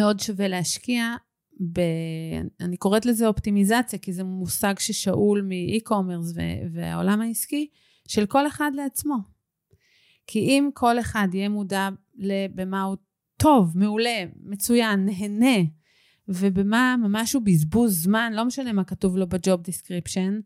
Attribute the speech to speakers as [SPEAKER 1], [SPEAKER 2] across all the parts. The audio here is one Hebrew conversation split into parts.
[SPEAKER 1] מאוד שווה להשקיע ב... אני קוראת לזה אופטימיזציה, כי זה מושג ששאול מ e-commerce והעולם העסקי, של כל אחד לעצמו. כי אם כל אחד יהיה מודע במה הוא טוב, מעולה, מצוין, נהנה, ובמה ממש הוא בזבוז זמן, לא משנה מה כתוב לו ב job description,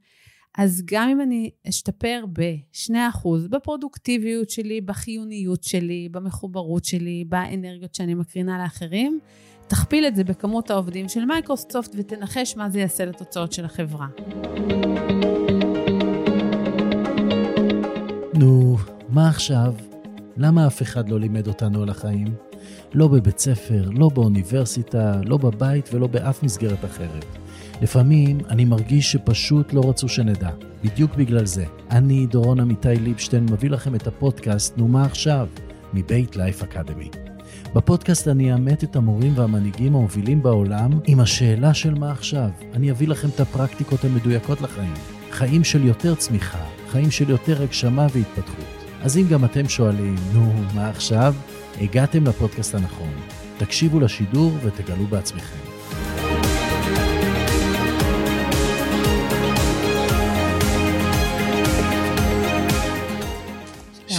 [SPEAKER 1] אז גם אם אני אשתפר ב-2% בפרודוקטיביות שלי, בחיוניות שלי, במחוברות שלי, באנרגיות שאני מקרינה לאחרים, תכפיל את זה בכמות העובדים של מייקרוסופט ותנחש מה זה יעשה לתוצאות של החברה.
[SPEAKER 2] נו, מה עכשיו? למה אף אחד לא לימד אותנו על החיים? לא בבית ספר, לא באוניברסיטה, לא בבית ולא באף מסגרת אחרת. לפעמים אני מרגיש שפשוט לא רצו שנדע. בדיוק בגלל זה. אני, דורון עמיתי ליבשטיין, מביא לכם את הפודקאסט "נו מה עכשיו?" מבית לייף אקדמי. בפודקאסט אני אאמת את המורים והמנהיגים המובילים בעולם עם השאלה של מה עכשיו. אני אביא לכם את הפרקטיקות המדויקות לחיים. חיים של יותר צמיחה, חיים של יותר הגשמה והתפתחות. אז אם גם אתם שואלים, נו, מה עכשיו? הגעתם לפודקאסט הנכון. תקשיבו לשידור ותגלו בעצמכם.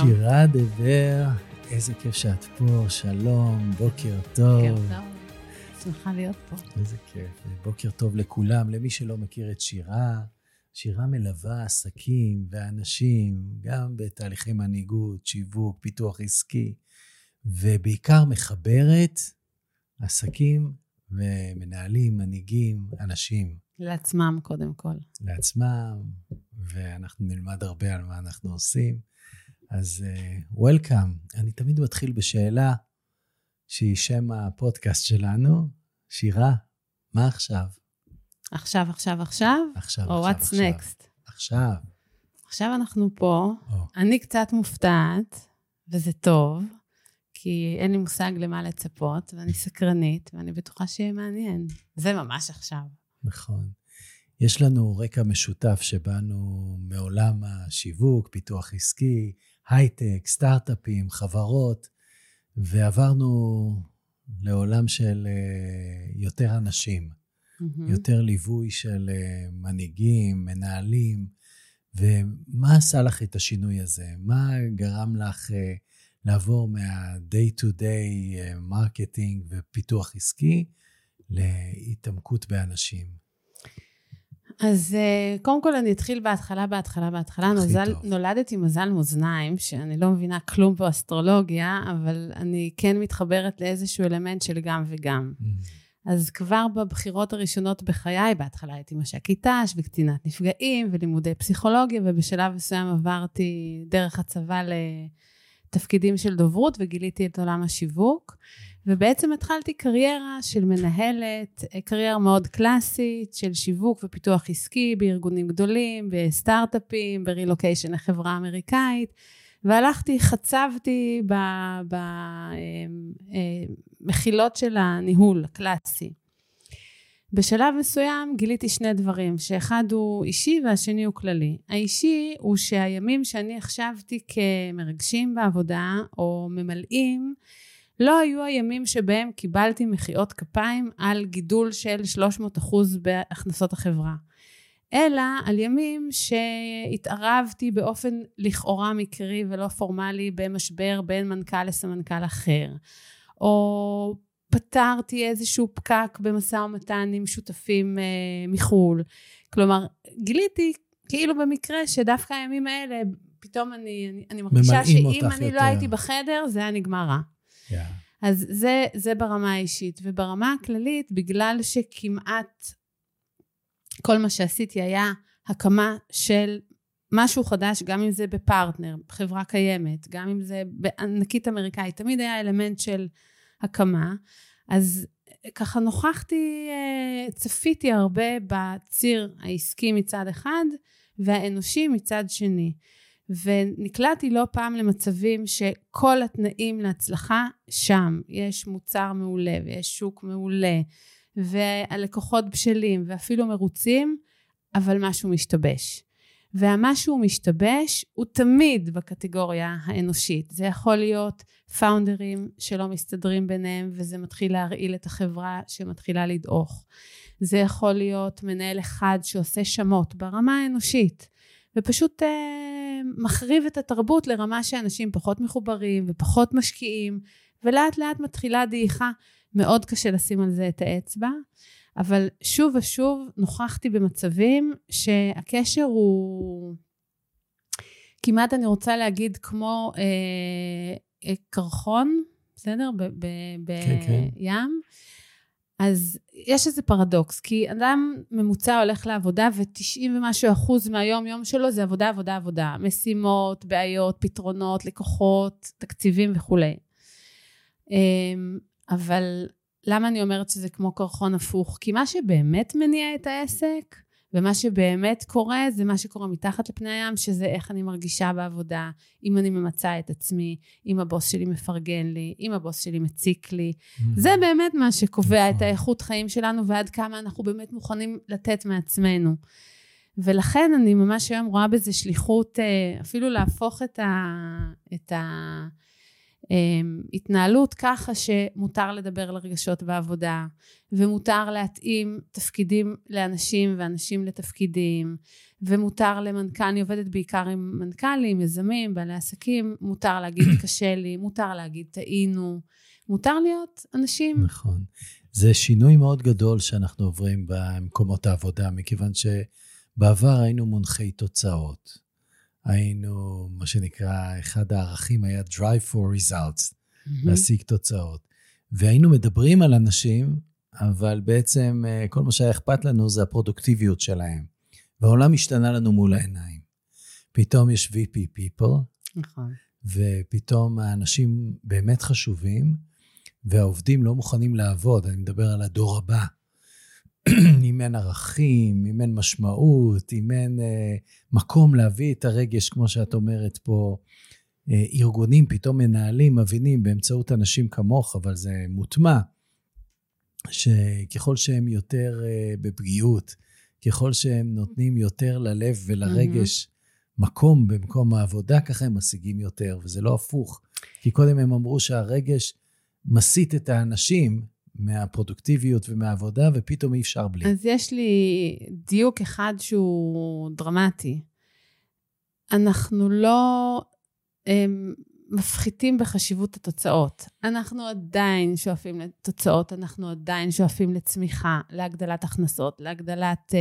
[SPEAKER 2] שירה דבר, איזה כיף שאת פה, שלום, בוקר טוב.
[SPEAKER 1] בוקר טוב, שמחה להיות פה.
[SPEAKER 2] איזה כיף, בוקר טוב לכולם. למי שלא מכיר את שירה, שירה מלווה עסקים ואנשים, גם בתהליכי מנהיגות, שיווק, פיתוח עסקי, ובעיקר מחברת עסקים ומנהלים, מנהיגים, אנשים.
[SPEAKER 1] לעצמם קודם כל.
[SPEAKER 2] לעצמם, ואנחנו נלמד הרבה על מה אנחנו עושים. אז וולקאם. Uh, אני תמיד מתחיל בשאלה שהיא שם הפודקאסט שלנו. שירה, מה עכשיו?
[SPEAKER 1] עכשיו, עכשיו, עכשיו?
[SPEAKER 2] עכשיו,
[SPEAKER 1] או
[SPEAKER 2] עכשיו,
[SPEAKER 1] what's
[SPEAKER 2] עכשיו.
[SPEAKER 1] next?
[SPEAKER 2] עכשיו.
[SPEAKER 1] עכשיו אנחנו פה.
[SPEAKER 2] Oh.
[SPEAKER 1] אני קצת מופתעת, וזה טוב, כי אין לי מושג למה לצפות, ואני סקרנית, ואני בטוחה שיהיה מעניין. זה ממש עכשיו.
[SPEAKER 2] נכון. יש לנו רקע משותף שבאנו מעולם השיווק, פיתוח עסקי, הייטק, סטארט-אפים, חברות, ועברנו לעולם של יותר אנשים, mm-hmm. יותר ליווי של מנהיגים, מנהלים, ומה עשה לך את השינוי הזה? מה גרם לך לעבור מה day to day marketing ופיתוח עסקי להתעמקות באנשים?
[SPEAKER 1] אז קודם כל אני אתחיל בהתחלה, בהתחלה, בהתחלה. נוזל, נולדתי מזל מאזניים, שאני לא מבינה כלום באסטרולוגיה, אבל אני כן מתחברת לאיזשהו אלמנט של גם וגם. Mm. אז כבר בבחירות הראשונות בחיי, בהתחלה הייתי מש"קית ת"ש וקצינת נפגעים ולימודי פסיכולוגיה, ובשלב מסוים עברתי דרך הצבא לתפקידים של דוברות וגיליתי את עולם השיווק. ובעצם התחלתי קריירה של מנהלת, קריירה מאוד קלאסית של שיווק ופיתוח עסקי בארגונים גדולים, בסטארט-אפים, ברילוקיישן לחברה אמריקאית, והלכתי, חצבתי במחילות של הניהול הקלאסי. בשלב מסוים גיליתי שני דברים, שאחד הוא אישי והשני הוא כללי. האישי הוא שהימים שאני החשבתי כמרגשים בעבודה, או ממלאים, לא היו הימים שבהם קיבלתי מחיאות כפיים על גידול של 300 אחוז בהכנסות החברה, אלא על ימים שהתערבתי באופן לכאורה מקרי ולא פורמלי במשבר בין מנכ"ל לסמנכ"ל אחר, או פתרתי איזשהו פקק במשא ומתן עם שותפים אה, מחו"ל. כלומר, גיליתי כאילו במקרה שדווקא הימים האלה, פתאום אני, אני, אני מרגישה שאם אני יותר. לא הייתי בחדר, זה היה נגמר רע.
[SPEAKER 2] Yeah.
[SPEAKER 1] אז זה, זה ברמה האישית. וברמה הכללית, בגלל שכמעט כל מה שעשיתי היה הקמה של משהו חדש, גם אם זה בפרטנר, חברה קיימת, גם אם זה בענקית אמריקאית, תמיד היה אלמנט של הקמה. אז ככה נוכחתי, אה, צפיתי הרבה בציר העסקי מצד אחד, והאנושי מצד שני. ונקלעתי לא פעם למצבים שכל התנאים להצלחה שם. יש מוצר מעולה ויש שוק מעולה והלקוחות בשלים ואפילו מרוצים, אבל משהו משתבש. והמשהו משתבש הוא תמיד בקטגוריה האנושית. זה יכול להיות פאונדרים שלא מסתדרים ביניהם וזה מתחיל להרעיל את החברה שמתחילה לדעוך. זה יכול להיות מנהל אחד שעושה שמות ברמה האנושית ופשוט אה, מחריב את התרבות לרמה שאנשים פחות מחוברים ופחות משקיעים ולאט לאט מתחילה דעיכה. מאוד קשה לשים על זה את האצבע. אבל שוב ושוב נוכחתי במצבים שהקשר הוא כמעט, אני רוצה להגיד, כמו אה, אה, קרחון, בסדר? בים. כן, כן. אז יש איזה פרדוקס, כי אדם ממוצע הולך לעבודה ו-90 ומשהו אחוז מהיום-יום שלו זה עבודה, עבודה, עבודה. משימות, בעיות, פתרונות, לקוחות, תקציבים וכולי. אמ, אבל למה אני אומרת שזה כמו קרחון הפוך? כי מה שבאמת מניע את העסק, ומה שבאמת קורה, זה מה שקורה מתחת לפני הים, שזה איך אני מרגישה בעבודה, אם אני ממצה את עצמי, אם הבוס שלי מפרגן לי, אם הבוס שלי מציק לי. Mm-hmm. זה באמת מה שקובע את נכון. האיכות חיים שלנו, ועד כמה אנחנו באמת מוכנים לתת מעצמנו. ולכן אני ממש היום רואה בזה שליחות, אה, אפילו להפוך את ה... את ה התנהלות ככה שמותר לדבר על רגשות בעבודה, ומותר להתאים תפקידים לאנשים ואנשים לתפקידים, ומותר למנכ"ל, אני עובדת בעיקר עם מנכ"לים, יזמים, בעלי עסקים, מותר להגיד קשה לי, מותר להגיד טעינו, מותר להיות אנשים.
[SPEAKER 2] נכון. זה שינוי מאוד גדול שאנחנו עוברים במקומות העבודה, מכיוון שבעבר היינו מונחי תוצאות. היינו, מה שנקרא, אחד הערכים היה Drive for Results, mm-hmm. להשיג תוצאות. והיינו מדברים על אנשים, אבל בעצם אה, כל מה שהיה אכפת לנו זה הפרודוקטיביות שלהם. והעולם השתנה לנו מול העיניים. פתאום יש VP People, נכון. ופתאום האנשים באמת חשובים, והעובדים לא מוכנים לעבוד, אני מדבר על הדור הבא. אם אין ערכים, אם אין משמעות, אם אין אה, מקום להביא את הרגש, כמו שאת אומרת פה, אה, ארגונים פתאום מנהלים, מבינים באמצעות אנשים כמוך, אבל זה מוטמע, שככל שהם יותר אה, בפגיעות, ככל שהם נותנים יותר ללב ולרגש mm-hmm. מקום במקום העבודה, ככה הם משיגים יותר, וזה לא הפוך. כי קודם הם אמרו שהרגש מסיט את האנשים, מהפרודוקטיביות ומהעבודה, ופתאום אי אפשר בלי.
[SPEAKER 1] אז יש לי דיוק אחד שהוא דרמטי. אנחנו לא הם, מפחיתים בחשיבות התוצאות. אנחנו עדיין שואפים לתוצאות, אנחנו עדיין שואפים לצמיחה, להגדלת הכנסות, להגדלת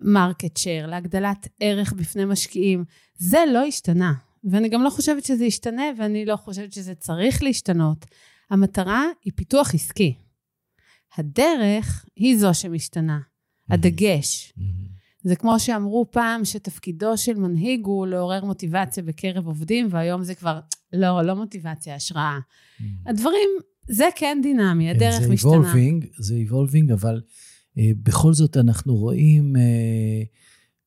[SPEAKER 1] market uh, share, להגדלת ערך בפני משקיעים. זה לא השתנה. ואני גם לא חושבת שזה ישתנה, ואני לא חושבת שזה צריך להשתנות. המטרה היא פיתוח עסקי. הדרך היא זו שמשתנה, הדגש. זה כמו שאמרו פעם שתפקידו של מנהיג הוא לעורר מוטיבציה בקרב עובדים, והיום זה כבר, לא, לא מוטיבציה, השראה. הדברים, זה כן דינמי, כן, הדרך
[SPEAKER 2] זה
[SPEAKER 1] משתנה.
[SPEAKER 2] Evolving, זה evolving, אבל uh, בכל זאת אנחנו רואים, uh,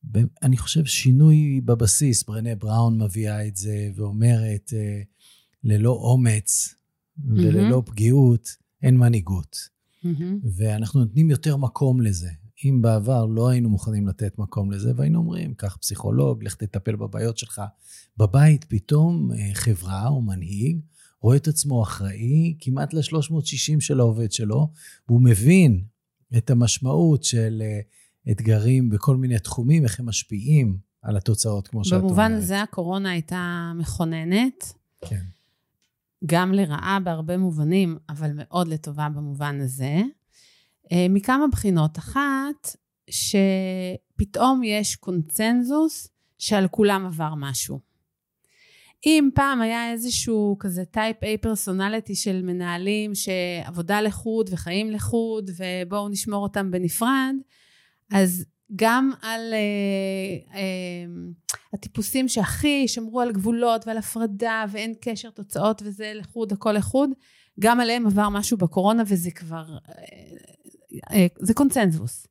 [SPEAKER 2] ב, אני חושב, שינוי בבסיס. ברנה בראון מביאה את זה ואומרת, uh, ללא אומץ וללא mm-hmm. פגיעות, אין מנהיגות. Mm-hmm. ואנחנו נותנים יותר מקום לזה. אם בעבר לא היינו מוכנים לתת מקום לזה, והיינו אומרים, קח פסיכולוג, לך תטפל בבעיות שלך. בבית פתאום אה, חברה או מנהיג רואה את עצמו אחראי כמעט ל-360 של העובד שלו, והוא מבין את המשמעות של אה, אתגרים בכל מיני תחומים, איך הם משפיעים על התוצאות, כמו שאת אומרת.
[SPEAKER 1] במובן הזה הקורונה הייתה מכוננת. כן. גם לרעה בהרבה מובנים, אבל מאוד לטובה במובן הזה. אה, מכמה בחינות. אחת, שפתאום יש קונצנזוס שעל כולם עבר משהו. אם פעם היה איזשהו כזה type A personality של מנהלים שעבודה לחוד וחיים לחוד ובואו נשמור אותם בנפרד, אז גם על uh, uh, הטיפוסים שהכי שמרו על גבולות ועל הפרדה ואין קשר תוצאות וזה לחוד, הכל לחוד, גם עליהם עבר משהו בקורונה וזה כבר, uh, uh, זה קונצנזוס.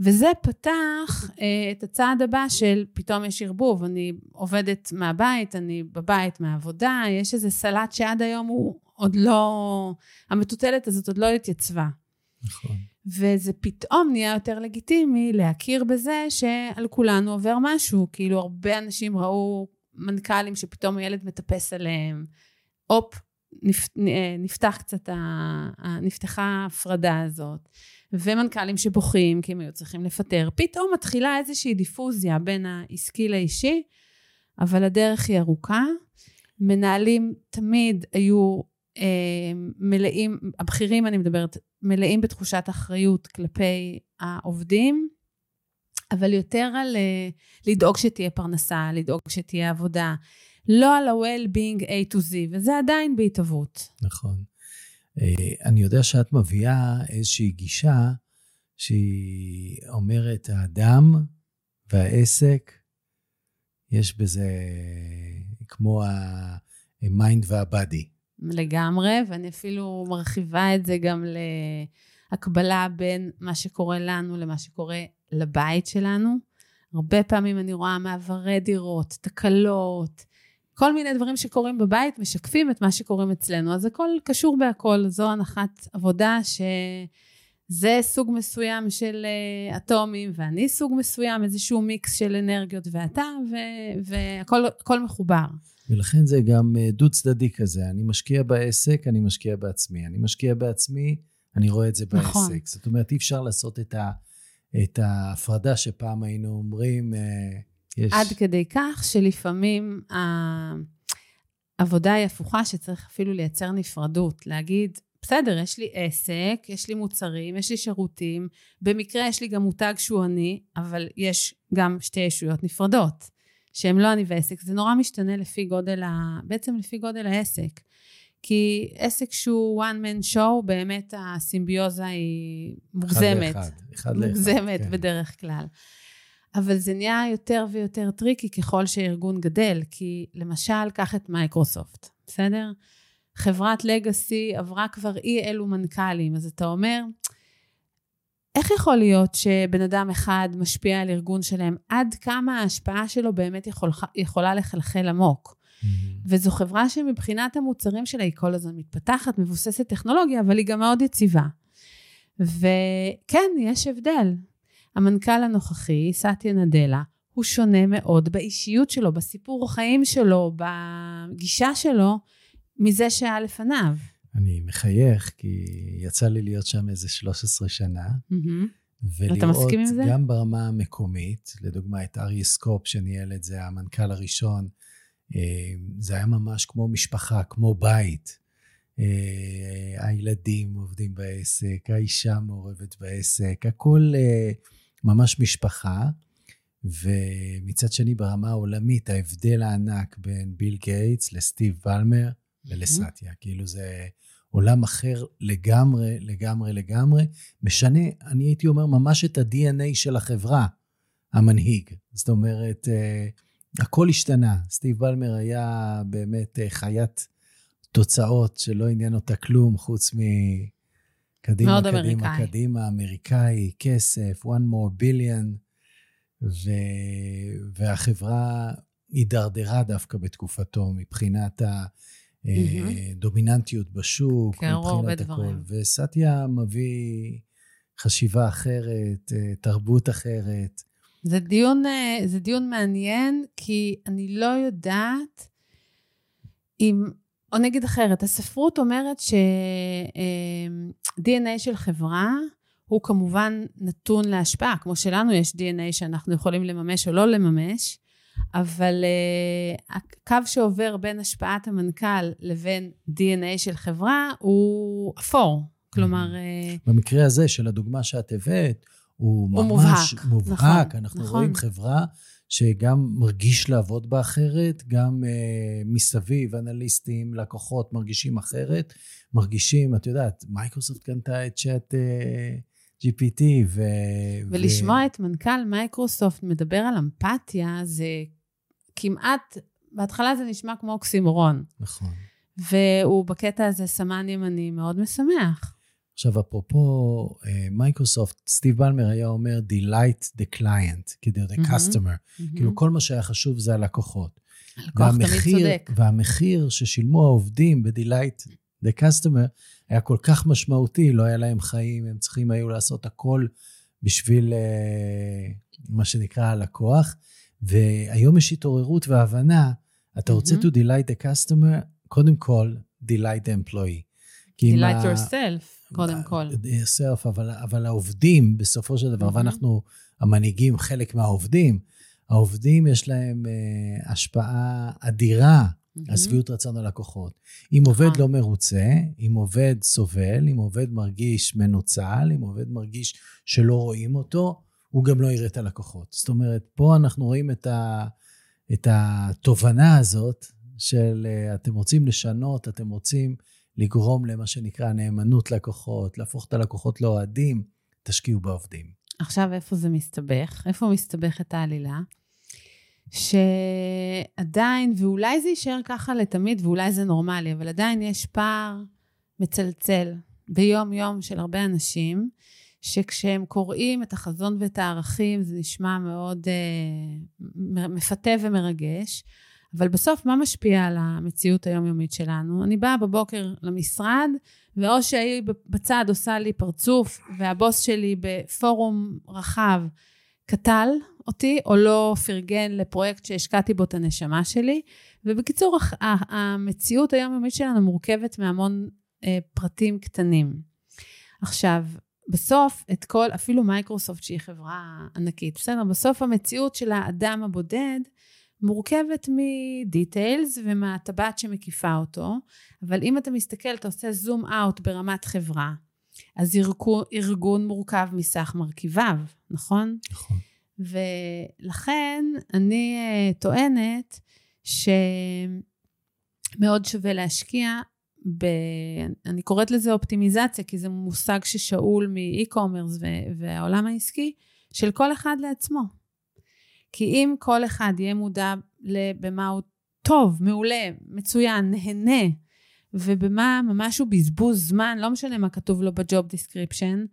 [SPEAKER 1] וזה פתח uh, את הצעד הבא של פתאום יש ערבוב, אני עובדת מהבית, אני בבית מהעבודה, יש איזה סלט שעד היום הוא עוד לא, המטוטלת הזאת עוד לא התייצבה. נכון. וזה פתאום נהיה יותר לגיטימי להכיר בזה שעל כולנו עובר משהו. כאילו, הרבה אנשים ראו מנכ"לים שפתאום הילד מטפס עליהם. הופ, נפתח קצת, נפתחה ההפרדה הזאת. ומנכ"לים שבוכים כי הם היו צריכים לפטר. פתאום מתחילה איזושהי דיפוזיה בין העסקי לאישי, אבל הדרך היא ארוכה. מנהלים תמיד היו אה, מלאים, הבכירים אני מדברת, מלאים בתחושת אחריות כלפי העובדים, אבל יותר על אה, לדאוג שתהיה פרנסה, לדאוג שתהיה עבודה, לא על ה-well-being A to Z, וזה עדיין בהתהוות.
[SPEAKER 2] נכון. אה, אני יודע שאת מביאה איזושהי גישה שהיא אומרת, האדם והעסק, יש בזה כמו ה mind וה body.
[SPEAKER 1] לגמרי, ואני אפילו מרחיבה את זה גם להקבלה בין מה שקורה לנו למה שקורה לבית שלנו. הרבה פעמים אני רואה מעברי דירות, תקלות, כל מיני דברים שקורים בבית משקפים את מה שקורים אצלנו. אז הכל קשור בהכל, זו הנחת עבודה שזה סוג מסוים של אה, אטומים, ואני סוג מסוים, איזשהו מיקס של אנרגיות ואתה, והכל מחובר.
[SPEAKER 2] ולכן זה גם אה, דו-צדדי כזה. אני משקיע בעסק, אני משקיע בעצמי. אני משקיע בעצמי, אני רואה את זה בעסק. נכון. זאת אומרת, אי אפשר לעשות את, ה, את ההפרדה שפעם היינו אומרים, אה,
[SPEAKER 1] יש... עד כדי כך שלפעמים העבודה היא הפוכה, שצריך אפילו לייצר נפרדות. להגיד, בסדר, יש לי עסק, יש לי מוצרים, יש לי שירותים, במקרה יש לי גם מותג שהוא אני, אבל יש גם שתי ישויות נפרדות. שהם לא אני ועסק, זה נורא משתנה לפי גודל ה... בעצם לפי גודל העסק. כי עסק שהוא one man show, באמת הסימביוזה היא מוגזמת. אחד לאחד, אחד לאחד. מוגזמת כן. בדרך כלל. אבל זה נהיה יותר ויותר tricky ככל שארגון גדל, כי למשל, קח את מייקרוסופט, בסדר? חברת legacy עברה כבר אי אלו מנכ"לים, אז אתה אומר, איך יכול להיות שבן אדם אחד משפיע על ארגון שלהם? עד כמה ההשפעה שלו באמת יכול, יכולה לחלחל עמוק? Mm-hmm. וזו חברה שמבחינת המוצרים שלה היא כל הזמן מתפתחת, מבוססת טכנולוגיה, אבל היא גם מאוד יציבה. וכן, יש הבדל. המנכ"ל הנוכחי, סטיה נדלה, הוא שונה מאוד באישיות שלו, בסיפור החיים שלו, בגישה שלו, מזה שהיה לפניו.
[SPEAKER 2] אני מחייך, כי יצא לי להיות שם איזה 13 שנה. ולראות גם ברמה המקומית, לדוגמה את אריה סקופ שניהל את זה, המנכ"ל הראשון, אה, זה היה ממש כמו משפחה, כמו בית. אה, הילדים עובדים בעסק, האישה מעורבת בעסק, הכל אה, ממש משפחה. ומצד שני, ברמה העולמית, ההבדל הענק בין ביל גייטס לסטיב בלמר ולסטיה, כאילו זה עולם אחר לגמרי, לגמרי, לגמרי. משנה, אני הייתי אומר, ממש את ה-DNA של החברה, המנהיג. זאת אומרת, uh, הכל השתנה. סטיב בלמר היה באמת uh, חיית תוצאות שלא עניין אותה כלום, חוץ מקדימה, מאוד קדימה, אמריקאי. קדימה, אמריקאי, כסף, one more billion, ו... והחברה הידרדרה דווקא בתקופתו מבחינת ה... mm-hmm. דומיננטיות בשוק,
[SPEAKER 1] כן, מבחינת הכל.
[SPEAKER 2] וסטיה מביא חשיבה אחרת, אה, תרבות אחרת.
[SPEAKER 1] זה דיון, אה, זה דיון מעניין, כי אני לא יודעת אם, או נגיד אחרת, הספרות אומרת ש-DNA של חברה הוא כמובן נתון להשפעה, כמו שלנו יש DNA שאנחנו יכולים לממש או לא לממש, אבל uh, הקו שעובר בין השפעת המנכ"ל לבין DNA של חברה הוא אפור. כלומר... Uh,
[SPEAKER 2] במקרה הזה של הדוגמה שאת הבאת, הוא, הוא ממש מובהק. מובהק. נכון, אנחנו נכון. רואים חברה שגם מרגיש לעבוד בה אחרת, גם uh, מסביב, אנליסטים, לקוחות, מרגישים אחרת. מרגישים, את יודעת, מייקרוסופט קנתה את צ'אט... Uh, GPT ו...
[SPEAKER 1] ולשמוע ו... את מנכ"ל מייקרוסופט מדבר על אמפתיה, זה כמעט, בהתחלה זה נשמע כמו אוקסימורון.
[SPEAKER 2] נכון.
[SPEAKER 1] והוא בקטע הזה סמן ימני מאוד משמח.
[SPEAKER 2] עכשיו, אפרופו אה, מייקרוסופט, סטיב בלמר היה אומר, delight the client, כדי the customer. Mm-hmm. כאילו, כל מה שהיה חשוב זה הלקוחות.
[SPEAKER 1] הלקוח תמיד צודק.
[SPEAKER 2] והמחיר ששילמו העובדים ב-delight the customer, היה כל כך משמעותי, לא היה להם חיים, הם צריכים היו לעשות הכל בשביל אה, מה שנקרא הלקוח. והיום יש התעוררות והבנה, אתה רוצה to delight the customer, קודם כל, delight the employee.
[SPEAKER 1] delight yourself, קודם כל.
[SPEAKER 2] yourself, אבל, אבל העובדים, בסופו של דבר, mm-hmm. ואנחנו המנהיגים, חלק מהעובדים, העובדים יש להם uh, השפעה אדירה mm-hmm. על שביעות רצון הלקוחות. אם עובד נכון. לא מרוצה, אם עובד סובל, אם עובד מרגיש מנוצל, אם עובד מרגיש שלא רואים אותו, הוא גם לא יראה את הלקוחות. זאת אומרת, פה אנחנו רואים את, ה, את התובנה הזאת של uh, אתם רוצים לשנות, אתם רוצים לגרום למה שנקרא נאמנות לקוחות, להפוך את הלקוחות לאוהדים, תשקיעו בעובדים.
[SPEAKER 1] עכשיו, איפה זה מסתבך? איפה מסתבכת העלילה? שעדיין, ואולי זה יישאר ככה לתמיד, ואולי זה נורמלי, אבל עדיין יש פער מצלצל ביום-יום של הרבה אנשים, שכשהם קוראים את החזון ואת הערכים, זה נשמע מאוד uh, מפתה ומרגש, אבל בסוף, מה משפיע על המציאות היומיומית שלנו? אני באה בבוקר למשרד, ואו שהיא בצד עושה לי פרצוף, והבוס שלי בפורום רחב קטל אותי, או לא פרגן לפרויקט שהשקעתי בו את הנשמה שלי. ובקיצור, המציאות היומיומית שלנו מורכבת מהמון אה, פרטים קטנים. עכשיו, בסוף, את כל, אפילו מייקרוסופט, שהיא חברה ענקית, בסדר? בסוף המציאות של האדם הבודד מורכבת מדיטיילס ומהטבעת שמקיפה אותו, אבל אם אתה מסתכל, אתה עושה זום אאוט ברמת חברה, אז ארגון, ארגון מורכב מסך מרכיביו, נכון?
[SPEAKER 2] נכון.
[SPEAKER 1] ולכן אני uh, טוענת שמאוד שווה להשקיע ב... אני קוראת לזה אופטימיזציה, כי זה מושג ששאול מאי-קומרס והעולם העסקי, של כל אחד לעצמו. כי אם כל אחד יהיה מודע במה הוא טוב, מעולה, מצוין, נהנה, ובמה ממש הוא בזבוז זמן, לא משנה מה כתוב לו ב job description,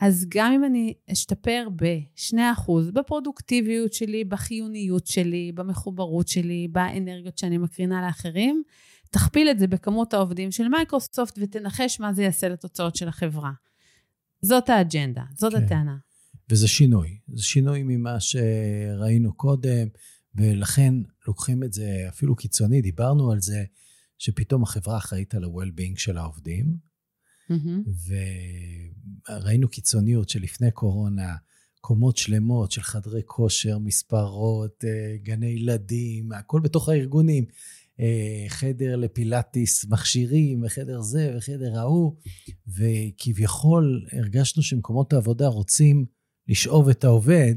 [SPEAKER 1] אז גם אם אני אשתפר ב-2% בפרודוקטיביות שלי, בחיוניות שלי, במחוברות שלי, באנרגיות שאני מקרינה לאחרים, תכפיל את זה בכמות העובדים של מייקרוסופט ותנחש מה זה יעשה לתוצאות של החברה. זאת האג'נדה, זאת כן. הטענה.
[SPEAKER 2] וזה שינוי. זה שינוי ממה שראינו קודם, ולכן לוקחים את זה אפילו קיצוני, דיברנו על זה, שפתאום החברה אחראית על ה-well-being של העובדים, mm-hmm. וראינו קיצוניות שלפני קורונה, קומות שלמות של חדרי כושר, מספרות, אה, גני ילדים, הכל בתוך הארגונים. אה, חדר לפילאטיס, מכשירים, וחדר זה, וחדר ההוא, וכביכול הרגשנו שמקומות העבודה רוצים לשאוב את העובד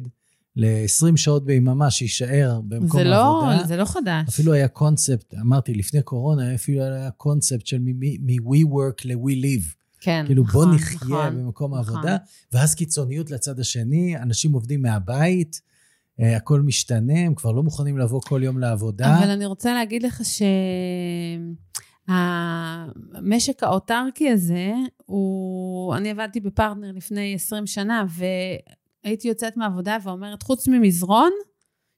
[SPEAKER 2] ל-20 שעות ביממה שיישאר במקום
[SPEAKER 1] זה
[SPEAKER 2] לא,
[SPEAKER 1] העבודה. זה לא חדש.
[SPEAKER 2] אפילו היה קונספט, אמרתי, לפני קורונה, אפילו היה קונספט של מ-we work ל-we live.
[SPEAKER 1] כן,
[SPEAKER 2] כאילו, נכון, בוא נחיה נכון, במקום נכון. העבודה, ואז קיצוניות לצד השני, אנשים עובדים מהבית, אה, הכל משתנה, הם כבר לא מוכנים לבוא כל יום לעבודה.
[SPEAKER 1] אבל אני רוצה להגיד לך ש... המשק האוטרקי הזה, הוא... אני עבדתי בפרטנר לפני 20 שנה, והייתי יוצאת מהעבודה ואומרת, חוץ ממזרון,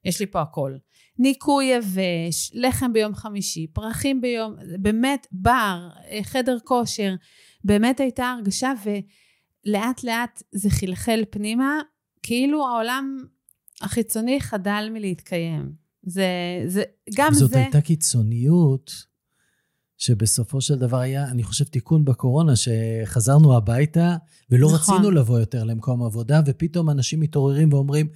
[SPEAKER 1] יש לי פה הכל. ניקוי יבש, לחם ביום חמישי, פרחים ביום, באמת בר, חדר כושר, באמת הייתה הרגשה, ולאט לאט זה חלחל פנימה, כאילו העולם החיצוני חדל מלהתקיים. זה, זה, גם
[SPEAKER 2] זאת
[SPEAKER 1] זה...
[SPEAKER 2] זאת הייתה קיצוניות שבסופו של דבר היה, אני חושב, תיקון בקורונה, שחזרנו הביתה ולא נכון. רצינו לבוא יותר למקום עבודה, ופתאום אנשים מתעוררים ואומרים,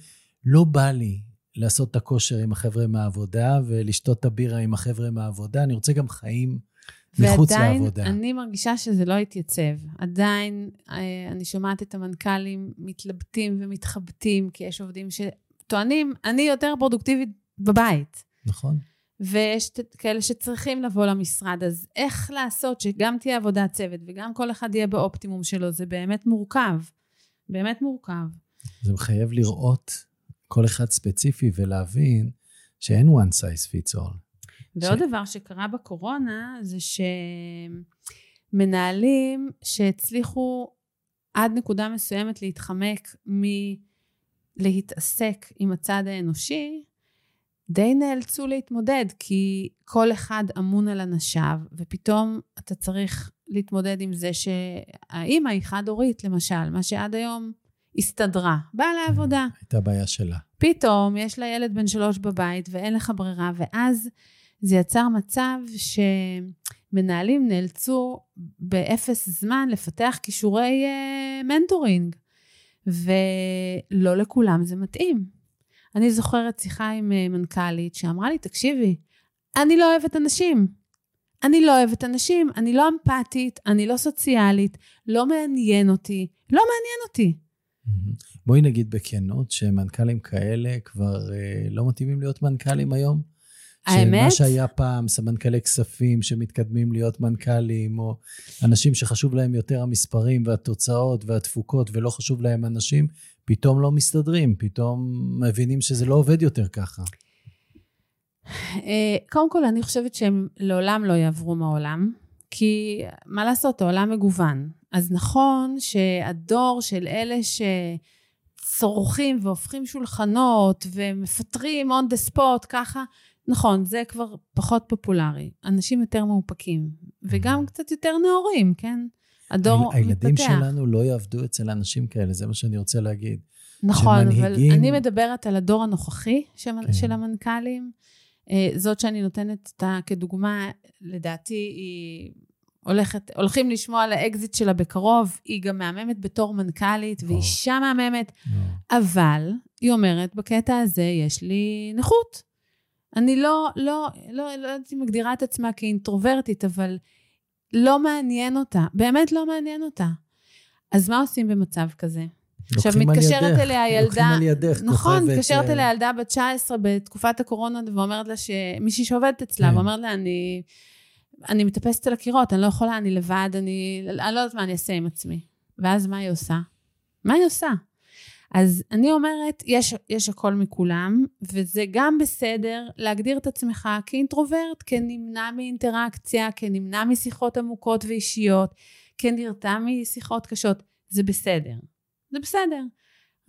[SPEAKER 2] לא בא לי לעשות את הכושר עם החבר'ה מהעבודה ולשתות את הבירה עם החבר'ה מהעבודה, אני רוצה גם חיים מחוץ לעבודה.
[SPEAKER 1] ועדיין אני מרגישה שזה לא התייצב. עדיין אה, אני שומעת את המנכ"לים מתלבטים ומתחבטים, כי יש עובדים שטוענים, אני יותר פרודוקטיבית בבית.
[SPEAKER 2] נכון.
[SPEAKER 1] ויש כאלה שצריכים לבוא למשרד, אז איך לעשות שגם תהיה עבודת צוות וגם כל אחד יהיה באופטימום שלו, זה באמת מורכב. באמת מורכב.
[SPEAKER 2] זה מחייב לראות כל אחד ספציפי ולהבין שאין one size fits all.
[SPEAKER 1] ועוד ש... דבר שקרה בקורונה זה שמנהלים שהצליחו עד נקודה מסוימת להתחמק מלהתעסק עם הצד האנושי, די נאלצו להתמודד, כי כל אחד אמון על אנשיו, ופתאום אתה צריך להתמודד עם זה שהאימא היא חד-הורית, למשל, מה שעד היום הסתדרה, באה לעבודה.
[SPEAKER 2] הייתה בעיה שלה.
[SPEAKER 1] פתאום יש לה ילד בן שלוש בבית ואין לך ברירה, ואז זה יצר מצב שמנהלים נאלצו באפס זמן לפתח כישורי uh, mentoring, ולא לכולם זה מתאים. אני זוכרת שיחה עם uh, מנכ"לית שאמרה לי, תקשיבי, אני לא אוהבת אנשים. אני לא אוהבת אנשים, אני לא אמפתית, אני לא סוציאלית, לא מעניין אותי, לא מעניין אותי.
[SPEAKER 2] בואי נגיד בכנות שמנכ"לים כאלה כבר אה, לא מתאימים להיות מנכ"לים היום.
[SPEAKER 1] האמת?
[SPEAKER 2] שמה שהיה פעם, סמנכ"לי כספים שמתקדמים להיות מנכ"לים, או אנשים שחשוב להם יותר המספרים והתוצאות והתפוקות ולא חשוב להם אנשים, פתאום לא מסתדרים, פתאום מבינים שזה לא עובד יותר ככה.
[SPEAKER 1] אה, קודם כל, אני חושבת שהם לעולם לא יעברו מהעולם, כי מה לעשות, העולם מגוון. אז נכון שהדור של אלה שצורכים והופכים שולחנות ומפטרים on the spot ככה, נכון, זה כבר פחות פופולרי. אנשים יותר מאופקים, וגם mm-hmm. קצת יותר נאורים, כן? הדור מתפתח.
[SPEAKER 2] הילדים שלנו לא יעבדו אצל אנשים כאלה, זה מה שאני רוצה להגיד.
[SPEAKER 1] נכון, שמנהיגים... אבל אני מדברת על הדור הנוכחי של, כן. של המנכ"לים. אה, זאת שאני נותנת אותה כדוגמה, לדעתי היא הולכת, הולכים לשמוע על האקזיט שלה בקרוב, היא גם מהממת בתור מנכ"לית, והיא אישה מהממת, אבל היא אומרת, בקטע הזה יש לי נכות. אני לא, לא, לא, לא יודעת אם מגדירה את עצמה כאינטרוברטית, אבל לא מעניין אותה, באמת לא מעניין אותה. אז מה עושים במצב כזה? עכשיו, מתקשרת אליה ילדה... לוקחים
[SPEAKER 2] על ידך,
[SPEAKER 1] נכון, מתקשרת אליה ילדה בת 19 בתקופת הקורונה, ואומרת לה שמישהי שעובדת אצלה, כן. ואומרת לה, אני, אני מטפסת על הקירות, אני לא יכולה, אני לבד, אני, אני לא יודעת מה אני אעשה עם עצמי. ואז מה היא עושה? מה היא עושה? אז אני אומרת, יש, יש הכל מכולם, וזה גם בסדר להגדיר את עצמך כאינטרוברט, כנמנע מאינטראקציה, כנמנע משיחות עמוקות ואישיות, כנרתע משיחות קשות. זה בסדר. זה בסדר.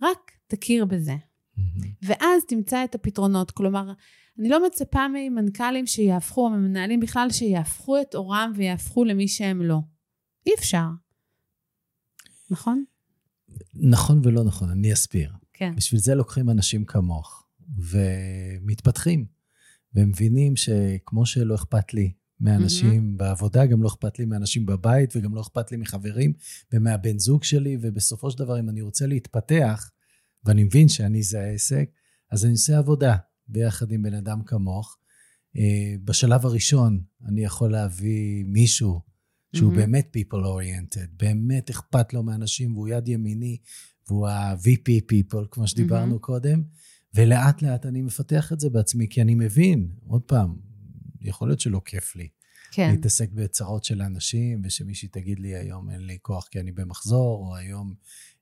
[SPEAKER 1] רק תכיר בזה. ואז תמצא את הפתרונות. כלומר, אני לא מצפה ממנכ"לים שיהפכו, או ממנהלים בכלל, שיהפכו את אורם ויהפכו למי שהם לא. אי אפשר. נכון?
[SPEAKER 2] נכון ולא נכון, אני אסביר.
[SPEAKER 1] כן.
[SPEAKER 2] בשביל זה לוקחים אנשים כמוך, ומתפתחים, ומבינים שכמו שלא אכפת לי מאנשים mm-hmm. בעבודה, גם לא אכפת לי מאנשים בבית, וגם לא אכפת לי מחברים ומהבן זוג שלי, ובסופו של דבר, אם אני רוצה להתפתח, ואני מבין שאני זה העסק, אז אני עושה עבודה ביחד עם בן אדם כמוך. אה, בשלב הראשון, אני יכול להביא מישהו שהוא mm-hmm. באמת people oriented, באמת אכפת לו מאנשים, והוא יד ימיני, והוא ה-VP people, כמו שדיברנו mm-hmm. קודם, ולאט לאט אני מפתח את זה בעצמי, כי אני מבין, עוד פעם, יכול להיות שלא כיף לי. כן. להתעסק בצרות של אנשים, ושמישהי תגיד לי, היום אין לי כוח כי אני במחזור, או היום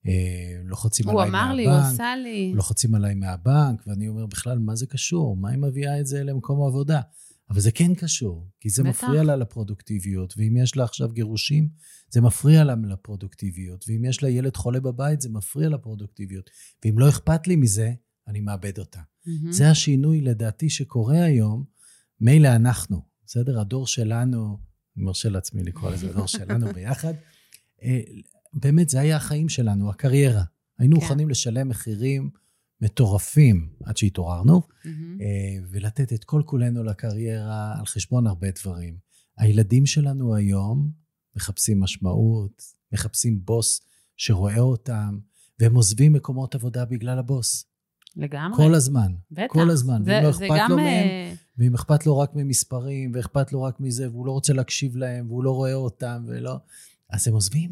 [SPEAKER 2] אה, לוחצים עליי מהבנק.
[SPEAKER 1] הוא אמר לי, הוא עשה לי.
[SPEAKER 2] לוחצים עליי מהבנק, ואני אומר, בכלל, מה זה קשור? מה היא מביאה את זה למקום העבודה? אבל זה כן קשור, כי זה בטח. מפריע לה לפרודוקטיביות, ואם יש לה עכשיו גירושים, זה מפריע לה לפרודוקטיביות, ואם יש לה ילד חולה בבית, זה מפריע לפרודוקטיביות, ואם לא אכפת לי מזה, אני מאבד אותה. Mm-hmm. זה השינוי, לדעתי, שקורה היום, מילא אנחנו, בסדר? הדור שלנו, אני מרשה לעצמי לקרוא לזה הדור שלנו ביחד, אה, באמת, זה היה החיים שלנו, הקריירה. היינו כן. מוכנים לשלם מחירים מטורפים עד שהתעוררנו, mm-hmm. ולתת את כל כולנו לקריירה על חשבון הרבה דברים. הילדים שלנו היום מחפשים משמעות, מחפשים בוס שרואה אותם, והם עוזבים מקומות עבודה בגלל הבוס.
[SPEAKER 1] לגמרי.
[SPEAKER 2] כל הזמן.
[SPEAKER 1] בטח.
[SPEAKER 2] כל הזמן.
[SPEAKER 1] זה,
[SPEAKER 2] ואם לא אכפת
[SPEAKER 1] גם...
[SPEAKER 2] לו מהם, אה, ואם אכפת לו רק ממספרים, ואכפת לו רק מזה, והוא לא רוצה להקשיב להם, והוא לא רואה אותם, ולא... אז הם עוזבים.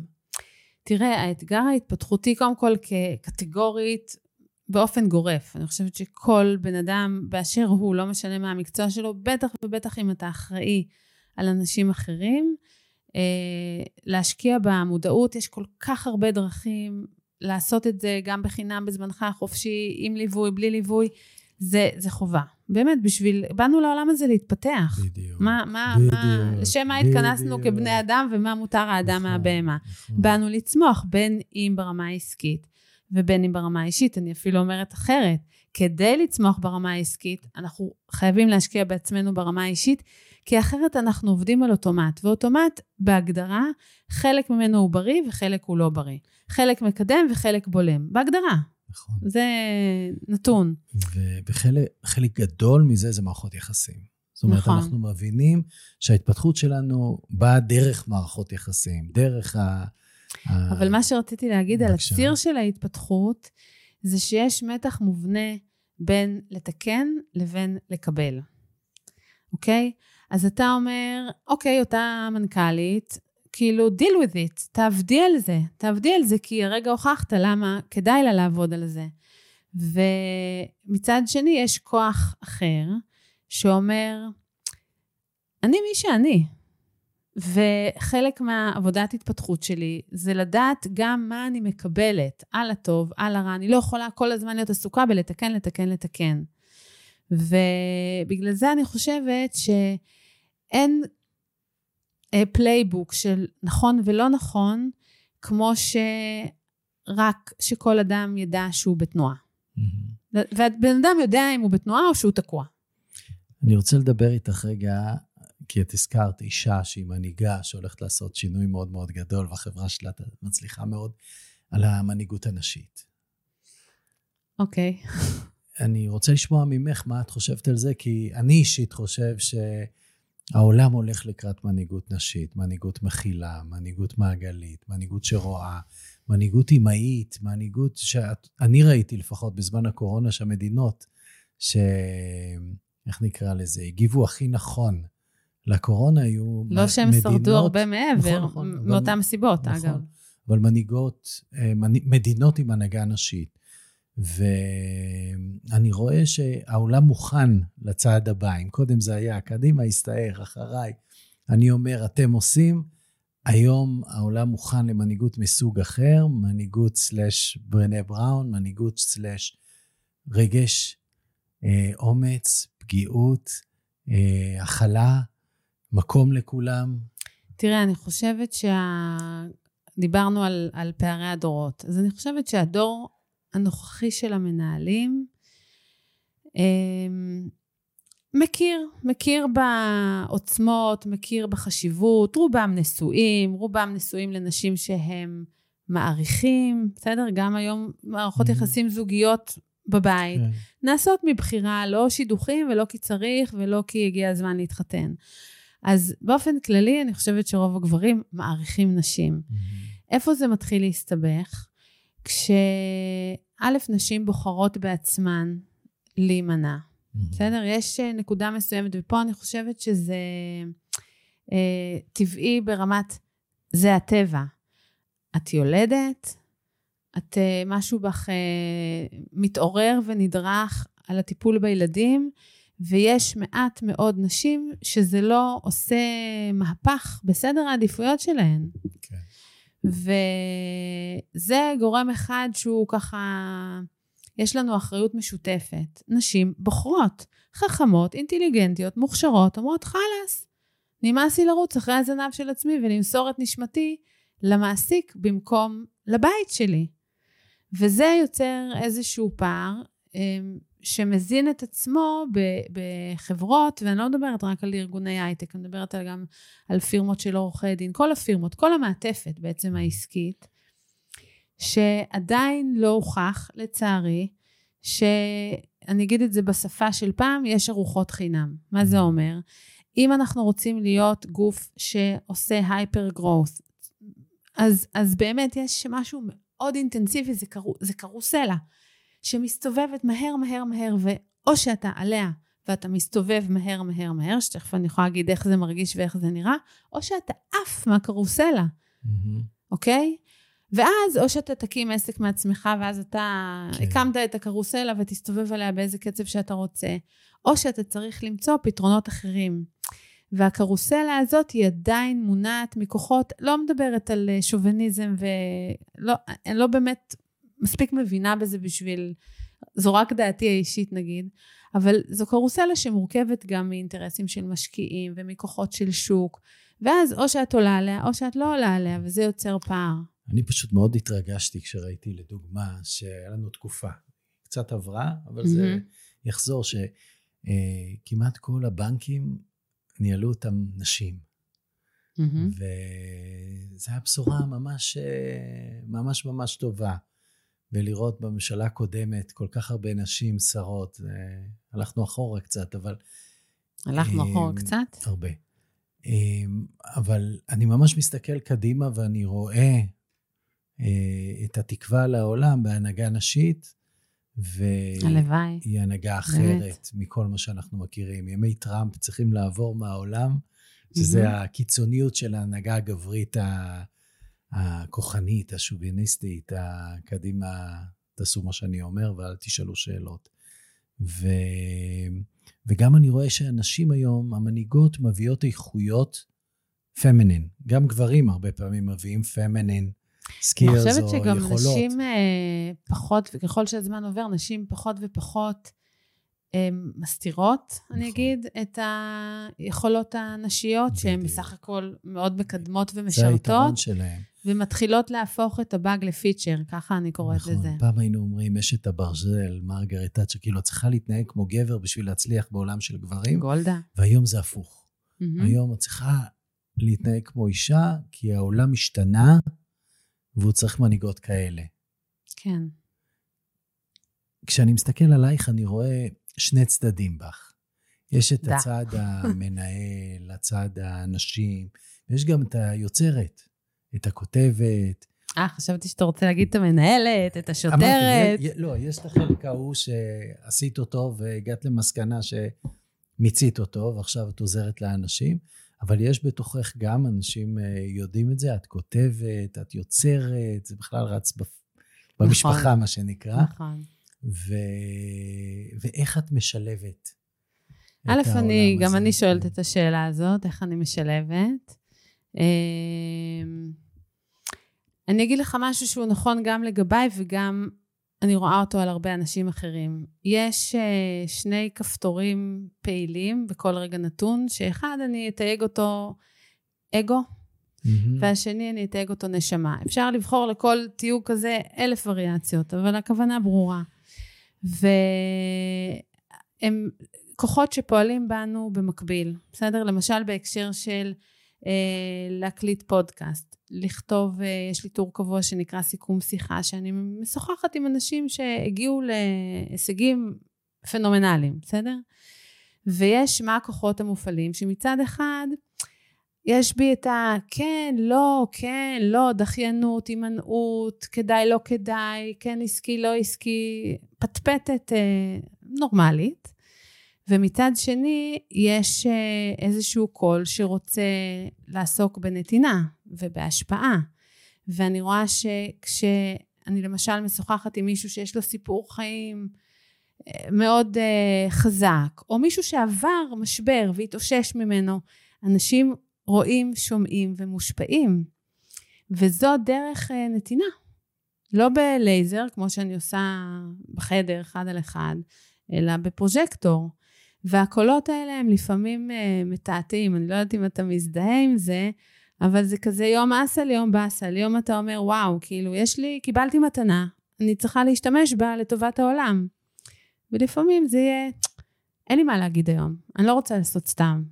[SPEAKER 1] תראה, האתגר ההתפתחותי, קודם כל כקטגורית, באופן גורף. אני חושבת שכל בן אדם באשר הוא, לא משנה מה המקצוע שלו, בטח ובטח אם אתה אחראי על אנשים אחרים, אה, להשקיע במודעות, יש כל כך הרבה דרכים לעשות את זה גם בחינם בזמנך החופשי, עם ליווי, בלי ליווי, זה, זה חובה. באמת, בשביל, באנו לעולם הזה להתפתח.
[SPEAKER 2] בדיוק.
[SPEAKER 1] מה, מה, בדיוק, מה, לשם מה התכנסנו כבני אדם ומה מותר האדם נכון, מהבהמה. נכון. באנו לצמוח, בין אם ברמה העסקית ובין אם ברמה האישית. אני אפילו אומרת אחרת, כדי לצמוח ברמה העסקית, אנחנו חייבים להשקיע בעצמנו ברמה האישית, כי אחרת אנחנו עובדים על אוטומט, ואוטומט בהגדרה, חלק ממנו הוא בריא וחלק הוא לא בריא. חלק מקדם וחלק בולם, בהגדרה.
[SPEAKER 2] נכון.
[SPEAKER 1] זה נתון.
[SPEAKER 2] וחלק גדול מזה זה מערכות יחסים. זאת אומרת,
[SPEAKER 1] נכון.
[SPEAKER 2] אנחנו מבינים שההתפתחות שלנו באה דרך מערכות יחסים, דרך ה... ה-
[SPEAKER 1] אבל מה שרציתי להגיד על. הציר של ההתפתחות, זה שיש מתח מובנה בין לתקן לבין לקבל, אוקיי? אז אתה אומר, אוקיי, אותה מנכ"לית, כאילו, deal with it, תעבדי על זה, תעבדי על זה, כי הרגע הוכחת למה כדאי לה לעבוד על זה. ומצד שני, יש כוח אחר שאומר, אני מי שאני, וחלק מהעבודת התפתחות שלי זה לדעת גם מה אני מקבלת, על הטוב, על הרע. אני לא יכולה כל הזמן להיות עסוקה בלתקן, לתקן, לתקן. ובגלל זה אני חושבת שאין playbook של נכון ולא נכון, כמו שרק שכל אדם ידע שהוא בתנועה.
[SPEAKER 2] מהמם.
[SPEAKER 1] והבן אדם יודע אם הוא בתנועה או שהוא תקוע.
[SPEAKER 2] אני רוצה לדבר איתך רגע, כי את הזכרת אישה שהיא מנהיגה, שהולכת לעשות שינוי מאוד מאוד גדול, והחברה שלה מצליחה מאוד, על המנהיגות הנשית.
[SPEAKER 1] אוקיי.
[SPEAKER 2] אני רוצה לשמוע ממך מה את חושבת על זה, כי אני אישית חושב שהעולם הולך לקראת מנהיגות נשית, מנהיגות מכילה, מנהיגות מעגלית, מנהיגות שרואה, מנהיגות אמהית, מנהיגות שאני ראיתי לפחות בזמן הקורונה שהמדינות, ש... איך נקרא לזה, הגיבו הכי נכון לקורונה היו
[SPEAKER 1] לא שהם
[SPEAKER 2] מדינות-
[SPEAKER 1] שרדו הרבה מעבר,
[SPEAKER 2] נכון, נכון, אבל-
[SPEAKER 1] מאותן סיבות,
[SPEAKER 2] נכון.
[SPEAKER 1] אגב.
[SPEAKER 2] אבל מנהיגות, אה, מדינות עם הנהגה נשית. ואני רואה שהעולם מוכן לצעד הבא. אם קודם זה היה, קדימה, הסתער, אחריי. אני אומר, אתם עושים, היום העולם מוכן למנהיגות מסוג אחר, מנהיגות סלאש ברנה בראון, מנהיגות סלאש רגש, אה, אומץ, פגיעות, אה, הכלה, מקום לכולם.
[SPEAKER 1] תראה, אני חושבת שה... דיברנו על, על פערי הדורות. אז אני חושבת שהדור הנוכחי של המנהלים אמ, מכיר, מכיר בעוצמות, מכיר בחשיבות, רובם נשואים, רובם נשואים לנשים שהם מעריכים, בסדר? גם היום מערכות
[SPEAKER 2] Mhm.
[SPEAKER 1] יחסים זוגיות בבית.
[SPEAKER 2] כן.
[SPEAKER 1] נעשות מבחירה, לא שידוכים ולא כי צריך ולא כי הגיע הזמן להתחתן. אז באופן כללי, אני חושבת שרוב הגברים מעריכים נשים. איפה זה מתחיל להסתבך? כשא', נשים בוחרות בעצמן להימנע. בסדר? יש אה, נקודה מסוימת, ופה אני חושבת שזה אה, טבעי ברמת, זה הטבע. את יולדת, את, אה, משהו בך אה, מתעורר ונדרך על הטיפול בילדים, ויש מעט מאוד נשים שזה לא עושה מהפך בסדר העדיפויות שלהן.
[SPEAKER 2] כן.
[SPEAKER 1] וזה גורם אחד שהוא ככה, יש לנו אחריות משותפת. נשים בוחרות, חכמות, אינטליגנטיות, מוכשרות, אומרות, חלאס, נמאס לי לרוץ אחרי הזנב של עצמי ולמסור את נשמתי למעסיק במקום לבית שלי. וזה יוצר איזשהו פער אמ, שמזין את עצמו בחברות, ואני לא מדברת רק על ארגוני הייטק, אני מדברת גם על פירמות של עורכי דין, כל הפירמות, כל המעטפת בעצם העסקית, שעדיין לא הוכח, לצערי, שאני אגיד את זה בשפה של פעם, יש ארוחות חינם. מה זה אומר? אם אנחנו רוצים להיות גוף שעושה הייפר גרוס, אז, אז באמת יש משהו מאוד אינטנסיבי, זה, קרו, זה קרוסלה, שמסתובבת מהר, מהר, מהר, ואו שאתה עליה ואתה מסתובב מהר, מהר, מהר, שתכף אני יכולה להגיד איך זה מרגיש ואיך זה נראה, או שאתה עף מהקרוסלה,
[SPEAKER 2] מהמם.
[SPEAKER 1] אוקיי? ואז או שאתה תקים עסק מעצמך, ואז אתה
[SPEAKER 2] כן.
[SPEAKER 1] הקמת את הקרוסלה ותסתובב עליה באיזה קצב שאתה רוצה, או שאתה צריך למצוא פתרונות אחרים. והקרוסלה הזאת היא עדיין מונעת מכוחות, לא מדברת על אה, שוביניזם ולא, אני לא באמת מספיק מבינה בזה בשביל, זו רק דעתי האישית נגיד, אבל זו קרוסלה שמורכבת גם מאינטרסים של משקיעים ומכוחות של שוק, ואז או שאת עולה עליה או שאת לא עולה עליה, וזה יוצר פער.
[SPEAKER 2] אני פשוט מאוד התרגשתי כשראיתי, לדוגמה, שהיה לנו תקופה, קצת עברה, אבל זה
[SPEAKER 1] מהמם.
[SPEAKER 2] יחזור, שכמעט כל הבנקים ניהלו אותם נשים.
[SPEAKER 1] מהמם.
[SPEAKER 2] וזו הייתה בשורה ממש, אה, ממש ממש טובה. ולראות בממשלה הקודמת כל כך הרבה נשים שרות, הלכנו אחורה קצת, אבל
[SPEAKER 1] הלכנו
[SPEAKER 2] אה,
[SPEAKER 1] אחורה קצת.
[SPEAKER 2] הרבה. אה, אבל אני ממש מסתכל קדימה ואני רואה אה, את התקווה לעולם בהנהגה נשית, והיא
[SPEAKER 1] הלוואי.
[SPEAKER 2] הנהגה אחרת
[SPEAKER 1] באמת.
[SPEAKER 2] מכל מה שאנחנו מכירים. ימי טראמפ צריכים לעבור מהעולם, שזה
[SPEAKER 1] מהמם.
[SPEAKER 2] הקיצוניות של ההנהגה הגברית ה- הכוחנית, השוביניסטית, הקדימה, תעשו מה שאני אומר ואל תשאלו שאלות. ו... וגם אני רואה שהנשים היום, המנהיגות מביאות איכויות פמינין. גם גברים הרבה פעמים מביאים פמינין
[SPEAKER 1] אני חושבת שגם
[SPEAKER 2] יכולות.
[SPEAKER 1] נשים אה, פחות, וככל שהזמן עובר, נשים פחות ופחות אה, מסתירות, אני
[SPEAKER 2] נכון.
[SPEAKER 1] אגיד, את היכולות הנשיות, שהן. בסך הכל מאוד מקדמות
[SPEAKER 2] זה היתרון
[SPEAKER 1] ומשרתות,
[SPEAKER 2] שלהם.
[SPEAKER 1] ומתחילות להפוך את הבאג לפיצ'ר, ככה אני קוראת
[SPEAKER 2] נכון,
[SPEAKER 1] לזה.
[SPEAKER 2] פעם היינו אומרים, אשת הברזל, מרגרט תאצ'ר, כאילו, את צריכה להתנהג כמו גבר בשביל להצליח בעולם של גברים,
[SPEAKER 1] גולדה.
[SPEAKER 2] והיום זה הפוך.
[SPEAKER 1] מהמם.
[SPEAKER 2] היום את צריכה להתנהג כמו אישה, כי העולם השתנה, והוא צריך מנהיגות כאלה.
[SPEAKER 1] כן.
[SPEAKER 2] כשאני מסתכל עלייך, אני רואה שני צדדים בך. יש את
[SPEAKER 1] דה.
[SPEAKER 2] הצד המנהל, הצד הנשים, ויש גם את היוצרת, את הכותבת.
[SPEAKER 1] אה, חשבתי שאתה רוצה להגיד את המנהלת, את השוטרת.
[SPEAKER 2] אמרתי, לא, יש את החלק ההוא שעשית אותו והגעת למסקנה שמיצית אותו, ועכשיו את עוזרת לאנשים, אבל יש בתוכך גם, אנשים אה, יודעים את זה, את כותבת, את יוצרת, זה בכלל רץ בפ- במשפחה,
[SPEAKER 1] נכון.
[SPEAKER 2] מה שנקרא.
[SPEAKER 1] נכון.
[SPEAKER 2] ו... ואיך את משלבת?
[SPEAKER 1] א', אני, גם
[SPEAKER 2] הזה?
[SPEAKER 1] אני שואלת את השאלה הזאת, איך אני משלבת. אני אגיד לך משהו שהוא נכון גם לגביי וגם אני רואה אותו על הרבה אנשים אחרים. יש אה, שני כפתורים פעילים בכל רגע נתון, שאחד אני אתייג אותו אגו,
[SPEAKER 2] מהמם.
[SPEAKER 1] והשני אני אתייג אותו נשמה. אפשר לבחור לכל תיוג כזה אלף וריאציות, אבל הכוונה ברורה. והם כוחות שפועלים בנו במקביל, בסדר? למשל בהקשר של אה, להקליט פודקאסט, לכתוב, אה, יש לי טור קבוע שנקרא סיכום שיחה, שאני משוחחת עם אנשים שהגיעו להישגים פנומנליים, בסדר? ויש מה הכוחות המופעלים, שמצד אחד, יש בי את ה... כן, לא, כן, לא, דחיינות, הימנעות, כדאי, לא כדאי, כן עסקי, לא עסקי, פטפטת אה, נורמלית. ומצד שני, יש אה, איזשהו קול שרוצה לעסוק בנתינה ובהשפעה. ואני רואה שכשאני למשל משוחחת עם מישהו שיש לו סיפור חיים אה, מאוד אה, חזק, או מישהו שעבר משבר והתאושש ממנו, אנשים רואים, שומעים ומושפעים. וזו דרך אה, נתינה. לא בלייזר, כמו שאני עושה בחדר, אחד על אחד, אלא בפרוז'קטור. והקולות האלה הם לפעמים uh, מתעתעים, אני לא יודעת אם אתה מזדהה עם זה, אבל זה כזה יום אסל, יום באסל. יום אתה אומר, וואו, כאילו, יש לי, קיבלתי מתנה, אני צריכה להשתמש בה לטובת העולם. ולפעמים זה יהיה, אין לי מה להגיד היום, אני לא רוצה לעשות סתם.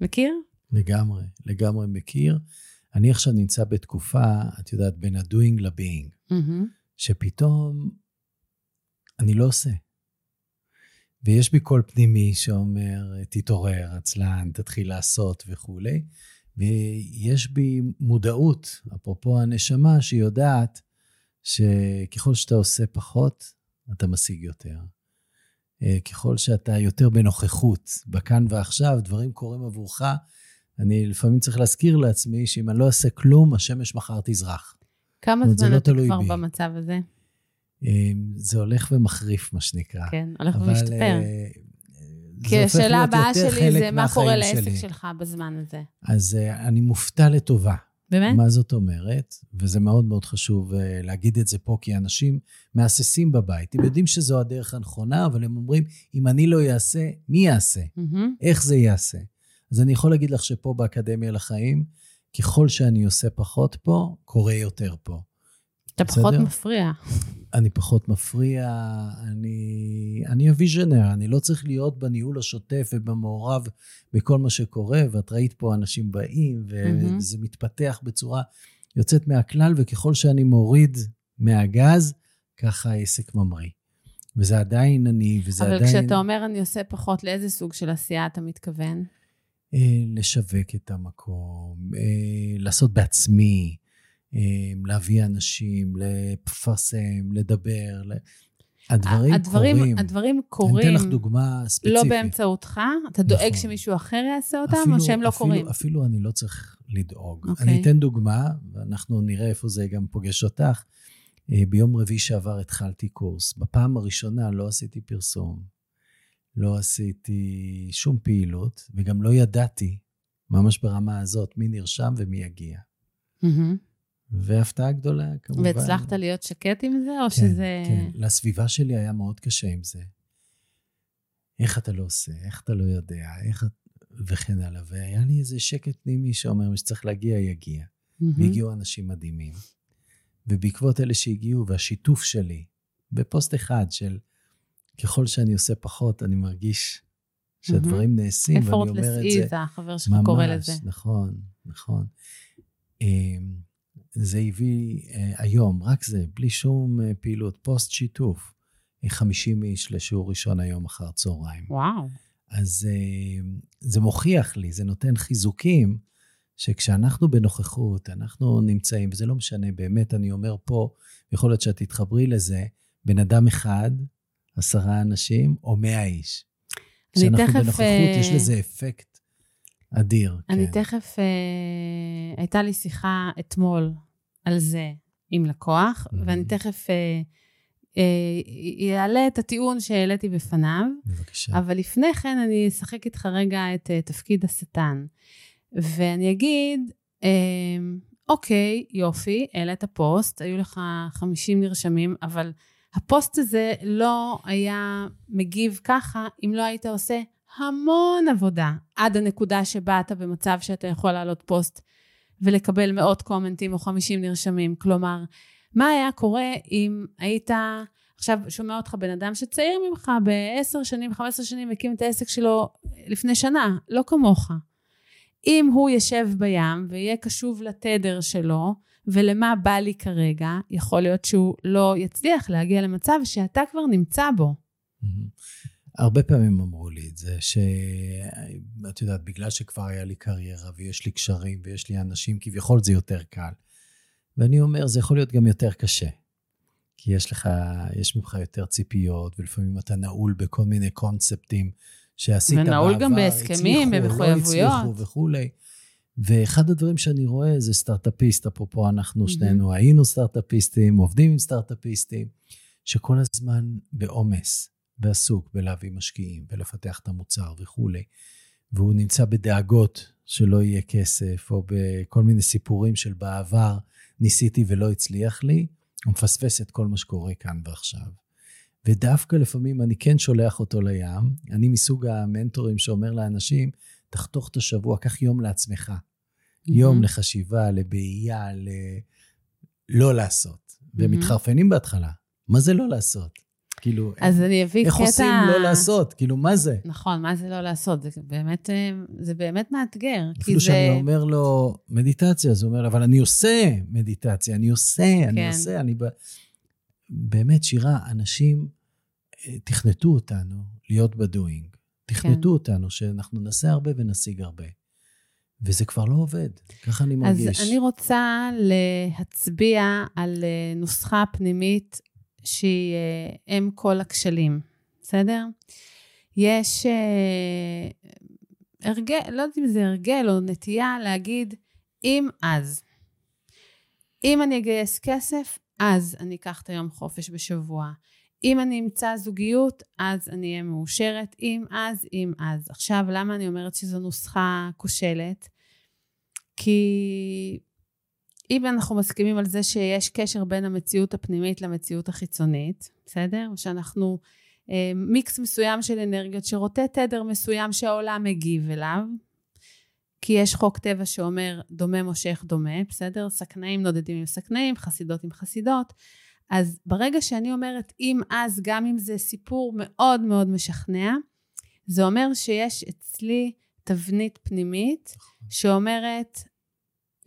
[SPEAKER 1] מכיר?
[SPEAKER 2] לגמרי, לגמרי מכיר. אני עכשיו נמצא בתקופה, את יודעת, בין ה-doing ל-being, שפתאום אני לא עושה. ויש בי קול פנימי שאומר, תתעורר, עצלן, תתחיל לעשות וכולי. ויש בי מודעות, אפרופו הנשמה, שיודעת שככל שאתה עושה פחות, אתה משיג יותר. אה, ככל שאתה יותר בנוכחות, בכאן ועכשיו, דברים קורים עבורך, אני לפעמים צריך להזכיר לעצמי שאם אני לא אעשה כלום, השמש מחר תזרח.
[SPEAKER 1] כמה זמן
[SPEAKER 2] לא
[SPEAKER 1] אתה כבר
[SPEAKER 2] בי.
[SPEAKER 1] במצב הזה?
[SPEAKER 2] אה, זה הולך ומחריף, מה שנקרא.
[SPEAKER 1] כן, הולך
[SPEAKER 2] אבל,
[SPEAKER 1] ומשתפר. כי השאלה הבאה שלי זה מה קורה לעסק
[SPEAKER 2] שלי.
[SPEAKER 1] שלך בזמן הזה.
[SPEAKER 2] אז אה, אני מופתע לטובה.
[SPEAKER 1] באמת?
[SPEAKER 2] מה זאת אומרת? וזה מאוד מאוד חשוב אה, להגיד את זה פה, כי אנשים מהססים בבית. הם יודעים שזו הדרך הנכונה, אבל הם אומרים, אם אני לא אעשה, מי יעשה?
[SPEAKER 1] מהמם.
[SPEAKER 2] איך זה ייעשה? אז אני יכול להגיד לך שפה באקדמיה לחיים, ככל שאני עושה פחות פה, קורה יותר פה.
[SPEAKER 1] אתה פחות? מפריע.
[SPEAKER 2] אני פחות מפריע, אני, אני הוויז'נר, אני לא צריך להיות בניהול השוטף ובמעורב בכל מה שקורה, ואת ראית פה אנשים באים, וזה mm-hmm. מתפתח בצורה יוצאת מהכלל, וככל שאני מוריד מהגז, ככה העסק ממריא. וזה עדיין אני, וזה
[SPEAKER 1] אבל
[SPEAKER 2] עדיין...
[SPEAKER 1] אבל כשאתה אומר אני עושה פחות, לאיזה סוג של עשייה אתה מתכוון?
[SPEAKER 2] אה, לשווק את המקום, אה, לעשות בעצמי, להביא אנשים, לפרסם, לדבר. הדברים, הדברים קורים.
[SPEAKER 1] הדברים קורים.
[SPEAKER 2] אני אתן לך דוגמה ספציפית.
[SPEAKER 1] לא באמצעותך? אתה דואג נכון. שמישהו אחר יעשה אותם, אפילו, או שהם לא
[SPEAKER 2] אפילו,
[SPEAKER 1] קורים?
[SPEAKER 2] אפילו אני לא צריך לדאוג. Okay. אוקיי. אני אתן דוגמה, ואנחנו נראה איפה זה גם פוגש אותך. ביום רביעי שעבר התחלתי קורס. בפעם הראשונה לא עשיתי פרסום, לא עשיתי שום פעילות, וגם לא ידעתי, ממש ברמה הזאת, מי נרשם ומי יגיע. Mm-hmm. והפתעה גדולה, כמובן.
[SPEAKER 1] והצלחת להיות שקט עם זה, או
[SPEAKER 2] כן,
[SPEAKER 1] שזה...
[SPEAKER 2] כן, לסביבה שלי היה מאוד קשה עם זה. איך אתה לא עושה, איך אתה לא יודע, איך... וכן הלאה. והיה לי איזה שקט פנימי שאומר, מי שצריך להגיע, יגיע. Mm-hmm. והגיעו אנשים מדהימים. ובעקבות אלה שהגיעו, והשיתוף שלי, בפוסט אחד של ככל שאני עושה פחות, אני מרגיש שהדברים mm-hmm. נעשים, ואני אומר את זה...
[SPEAKER 1] effortless ease, החבר שלך קורא לזה.
[SPEAKER 2] ממש, נכון, נכון. זה הביא אה, היום, רק זה, בלי שום אה, פעילות, פוסט שיתוף, 50 איש לשיעור ראשון היום אחר צהריים.
[SPEAKER 1] וואו.
[SPEAKER 2] אז אה, זה מוכיח לי, זה נותן חיזוקים, שכשאנחנו בנוכחות, אנחנו נמצאים, וזה לא משנה, באמת, אני אומר פה, יכול להיות שאת תתחברי לזה, בן אדם אחד, עשרה אנשים או מאה איש. כשאנחנו תכף, בנוכחות, יש לזה אפקט אדיר.
[SPEAKER 1] אני כן. תכף, uh, הייתה לי שיחה אתמול על זה עם לקוח, mm-hmm. ואני תכף אעלה uh, את הטיעון שהעליתי בפניו.
[SPEAKER 2] בבקשה.
[SPEAKER 1] אבל לפני כן אני אשחק איתך רגע את uh, תפקיד השטן. ואני אגיד, אוקיי, יופי, העלית פוסט, היו לך 50 נרשמים, אבל הפוסט הזה לא היה מגיב ככה אם לא היית עושה המון עבודה עד הנקודה שבה אתה במצב שאתה יכול לעלות פוסט ולקבל מאות comментים או חמישים נרשמים. כלומר, מה היה קורה אם היית, עכשיו שומע אותך בן אדם שצעיר ממך בעשר שנים, חמש עשרה שנים, הקים את העסק שלו לפני שנה, לא כמוך. אם הוא יושב בים ויהיה קשוב לתדר שלו, ולמה בא לי כרגע, יכול להיות שהוא לא יצליח להגיע למצב שאתה כבר נמצא בו.
[SPEAKER 2] הרבה פעמים אמרו לי את זה, שאת יודעת, בגלל שכבר היה לי קריירה ויש לי קשרים ויש לי אנשים, כביכול זה יותר קל. ואני אומר, זה יכול להיות גם יותר קשה. כי יש לך, יש ממך יותר ציפיות, ולפעמים אתה נעול בכל מיני קונספטים שעשית בעבר,
[SPEAKER 1] ונעול גם בהסכמים, במחויבויות. לא הצליחו
[SPEAKER 2] וכולי. ואחד הדברים שאני רואה זה סטארט-אפיסט, אפרופו אנחנו שנינו mm-hmm. היינו סטארט-אפיסטים, עובדים עם סטארט-אפיסטים, שכל הזמן בעומס ועסוק בלהביא משקיעים ולפתח את המוצר וכולי, והוא נמצא בדאגות שלא יהיה כסף, או בכל מיני סיפורים של בעבר ניסיתי ולא הצליח לי, הוא מפספס את כל מה שקורה כאן ועכשיו. ודווקא לפעמים אני כן שולח אותו לים, אני מסוג המנטורים שאומר לאנשים, תחתוך את השבוע, קח יום לעצמך. Mm-hmm. יום לחשיבה, לבעייה, ל... לא לעשות. Mm-hmm. והם מתחרפנים בהתחלה. מה זה לא לעשות? כאילו,
[SPEAKER 1] אז אני אביא
[SPEAKER 2] איך
[SPEAKER 1] קטע...
[SPEAKER 2] איך עושים לא לעשות? כאילו, מה זה?
[SPEAKER 1] נכון, מה זה לא לעשות? זה באמת, אה, זה באמת מאתגר.
[SPEAKER 2] אפילו שאני זה... אומר לו, מדיטציה, אז הוא אומר, אבל אני עושה מדיטציה, אני עושה, כן. אני עושה, אני... באמת, שירה, אנשים אה, תכנתו אותנו להיות בדואינג. תכנתו כן. אותנו, שאנחנו נעשה הרבה ונשיג הרבה. וזה כבר לא עובד, ככה אני מרגיש.
[SPEAKER 1] אז אני רוצה להצביע על אה, נוסחה פנימית שהיא אה, אם כל הכשלים, בסדר? יש אה, הרגל, לא יודעת אם זה הרגל או נטייה להגיד, אם אז. אם אני אגייס כסף, אז אני אקח את היום חופש בשבוע. אם אני אמצא זוגיות, אז אני אהיה מאושרת. אם אז, אם אז. עכשיו, למה אני אומרת שזו נוסחה כושלת? כי אם אנחנו מסכימים על זה שיש קשר בין המציאות הפנימית למציאות החיצונית, בסדר? שאנחנו אה, מיקס מסוים של אנרגיות שרוטט תדר מסוים שהעולם מגיב אליו, כי יש חוק טבע שאומר דומה מושך דומה, בסדר? סכנאים נודדים עם סכנאים, חסידות עם חסידות. אז ברגע שאני אומרת אם אז, גם אם זה סיפור מאוד מאוד משכנע, זה אומר שיש אצלי תבנית פנימית שאומרת,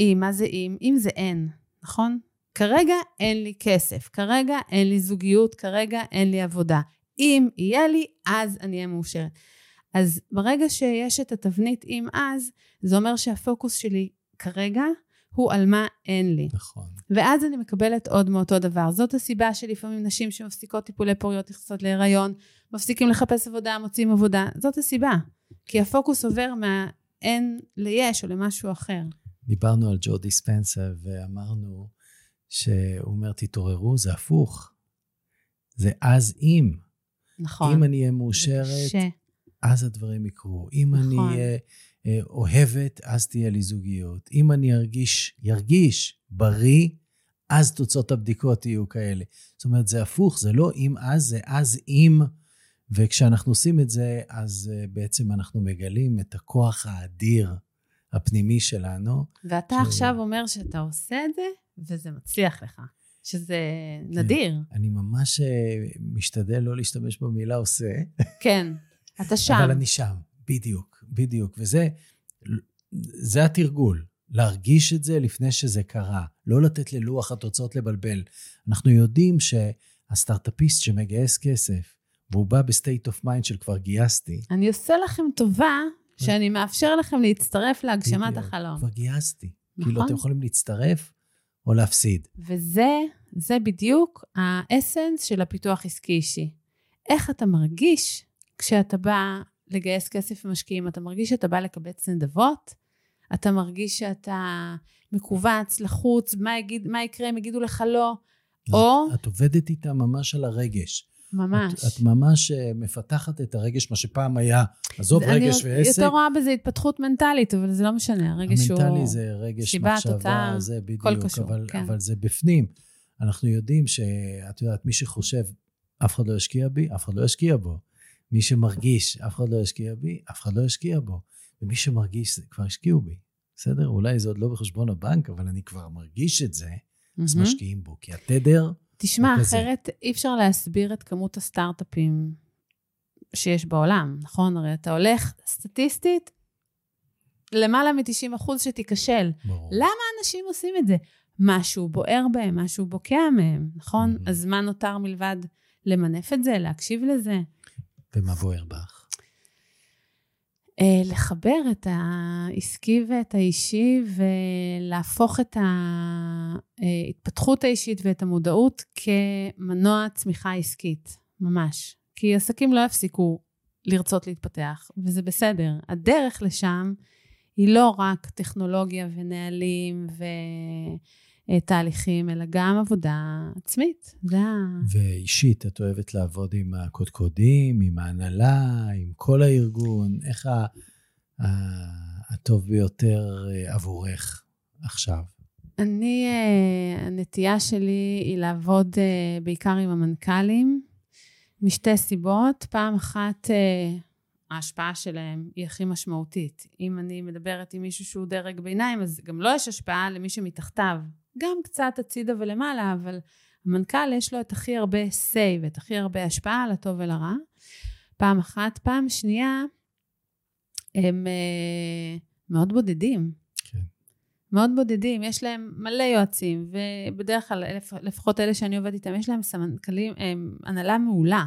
[SPEAKER 1] אם, מה זה אם? אם זה אין, נכון? כרגע אין לי כסף, כרגע אין לי זוגיות, כרגע אין לי עבודה. אם יהיה לי, אז אני אהיה מאושרת. אז ברגע שיש את התבנית אם אז, זה אומר שהפוקוס שלי כרגע הוא על מה אין לי.
[SPEAKER 2] נכון.
[SPEAKER 1] ואז אני מקבלת עוד מאותו דבר. זאת הסיבה שלפעמים נשים שמפסיקות טיפולי פוריות נכנסות להיריון, מפסיקים לחפש עבודה, מוצאים עבודה. זאת הסיבה. כי הפוקוס עובר מהאין ליש או למשהו אחר.
[SPEAKER 2] דיברנו על ג'ו דיספנסה ואמרנו שהוא אומר, תתעוררו, זה הפוך. זה אז אם.
[SPEAKER 1] נכון.
[SPEAKER 2] אם אני אהיה מאושרת,
[SPEAKER 1] ש...
[SPEAKER 2] אז הדברים יקרו. אם
[SPEAKER 1] נכון.
[SPEAKER 2] אני אהיה אה, אוהבת, אז תהיה לי זוגיות. אם אני ארגיש, ירגיש בריא, אז תוצאות הבדיקות יהיו כאלה. זאת אומרת, זה הפוך, זה לא אם אז, זה אז אם. וכשאנחנו עושים את זה, אז uh, בעצם אנחנו מגלים את הכוח האדיר הפנימי שלנו.
[SPEAKER 1] ואתה
[SPEAKER 2] ש-
[SPEAKER 1] עכשיו אומר שאתה עושה את זה, וזה מצליח לך. שזה נדיר.
[SPEAKER 2] אני ממש uh, משתדל לא להשתמש במילה עושה,
[SPEAKER 1] כן, אתה שם.
[SPEAKER 2] אבל אני שם, בדיוק, בדיוק. וזה זה התרגול, להרגיש את זה לפני שזה קרה, לא לתת ללוח התוצאות לבלבל. אנחנו יודעים שהסטארט-אפיסט שמגייס כסף, והוא בא ב state of mind של כבר גייסתי,
[SPEAKER 1] אני עושה לכם טובה שאני מאפשר לכם להצטרף להגשמת
[SPEAKER 2] בדיוק,
[SPEAKER 1] החלום.
[SPEAKER 2] כבר גייסתי.
[SPEAKER 1] נכון.
[SPEAKER 2] כאילו, אתם יכולים להצטרף או להפסיד.
[SPEAKER 1] וזה, זה בדיוק האסנס של הפיתוח עסקי אישי. איך אתה מרגיש כשאתה בא לגייס כסף ממשקיעים? אתה מרגיש שאתה בא לקבץ נדבות? אתה מרגיש שאתה מכווץ, לחוץ, מה, יגיד, מה יקרה אם יגידו לך לא? או,
[SPEAKER 2] את, את עובדת איתה ממש על הרגש.
[SPEAKER 1] ממש.
[SPEAKER 2] את, את ממש אה, מפתחת את הרגש, מה שפעם היה, עזוב רגש
[SPEAKER 1] אני
[SPEAKER 2] ועסק.
[SPEAKER 1] יותר רואה בזה התפתחות מנטלית, אבל זה לא משנה, הרגש הוא...
[SPEAKER 2] המנטלי זה רגש,
[SPEAKER 1] סיבה,
[SPEAKER 2] מחשבה,
[SPEAKER 1] תוצאה,
[SPEAKER 2] זה בדיוק,
[SPEAKER 1] הכל קשור,
[SPEAKER 2] אבל,
[SPEAKER 1] כן.
[SPEAKER 2] אבל זה בפנים. אנחנו יודעים שאת יודעת, מי שחושב, אף אחד לא ישקיע בי, אף אחד לא ישקיע בו. מי שמרגיש, אף אחד לא ישקיע בי, אף אחד לא ישקיע בו. ומי שמרגיש, כבר השקיעו בי. בסדר? אולי זה עוד לא בחשבון הבנק, אבל אני כבר מרגיש את זה, אז
[SPEAKER 1] מהמם.
[SPEAKER 2] משקיעים בו. כי התדר,
[SPEAKER 1] תשמע,
[SPEAKER 2] הוא כזה.
[SPEAKER 1] אחרת אי אפשר להסביר את כמות הסטארט-אפים שיש בעולם, נכון? הרי אתה הולך סטטיסטית, למעלה מ-90 אחוז שתיכשל.
[SPEAKER 2] ברור.
[SPEAKER 1] למה אנשים עושים את זה? משהו בוער בהם, משהו בוקע מהם, נכון?
[SPEAKER 2] Mhm.
[SPEAKER 1] אז מה נותר מלבד למנף את זה, להקשיב לזה?
[SPEAKER 2] ומה בוער בך?
[SPEAKER 1] אה, לחבר את העסקי ואת האישי ולהפוך את ההתפתחות האישית ואת המודעות כמנוע צמיחה עסקית, ממש. כי עסקים לא יפסיקו לרצות להתפתח, וזה בסדר. הדרך לשם היא לא רק טכנולוגיה ונהלים ותהליכים, אלא גם עבודה עצמית. זה ה...
[SPEAKER 2] ואישית, את אוהבת לעבוד עם הקודקודים, עם ההנהלה, עם כל הארגון? איך ה- ה- הטוב ביותר אה, עבורך עכשיו?
[SPEAKER 1] אני, אה, הנטייה שלי היא לעבוד אה, בעיקר עם המנכ"לים, משתי סיבות. פעם אחת, אה, ההשפעה שלהם היא הכי משמעותית. אם אני מדברת עם מישהו שהוא דרג ביניים, אז גם לו יש השפעה למי שמתחתיו. גם קצת הצידה ולמעלה, אבל המנכ"ל יש לו את הכי הרבה say ואת הכי הרבה השפעה על הטוב ולרע. פעם אחת. פעם שנייה, הם אה, מאוד בודדים.
[SPEAKER 2] כן.
[SPEAKER 1] מאוד בודדים, יש להם מלא יועצים, ובדרך כלל, לפ- לפחות אלה שאני עובדת איתם, יש להם סמנכ"לים, הם הנהלה מעולה.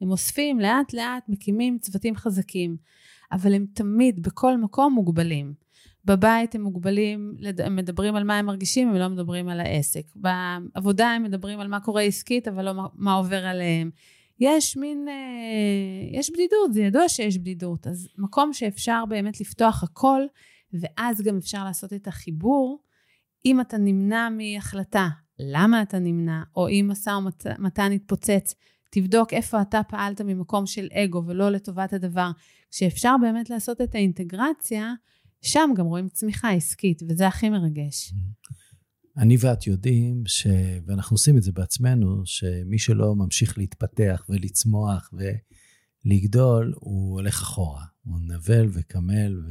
[SPEAKER 1] הם אוספים לאט לאט, מקימים צוותים חזקים, אבל הם תמיד, בכל מקום, מוגבלים. בבית הם מוגבלים, הם מדברים על מה הם מרגישים, הם לא מדברים על העסק. בעבודה הם מדברים על מה קורה עסקית, אבל לא מה עובר עליהם. יש מין, אה, יש בדידות, זה ידוע שיש בדידות. אז מקום שאפשר באמת לפתוח הכל, ואז גם אפשר לעשות את החיבור. אם אתה נמנע מהחלטה, למה אתה נמנע, או אם משא ומתן יתפוצץ, תבדוק איפה אתה פעלת ממקום של אגו ולא לטובת הדבר. כשאפשר באמת לעשות את האינטגרציה, שם גם רואים צמיחה עסקית, וזה הכי מרגש.
[SPEAKER 2] אני ואת יודעים, ש... ואנחנו עושים את זה בעצמנו, שמי שלא ממשיך להתפתח ולצמוח ולגדול, הוא הולך אחורה. הוא נבל וקמל,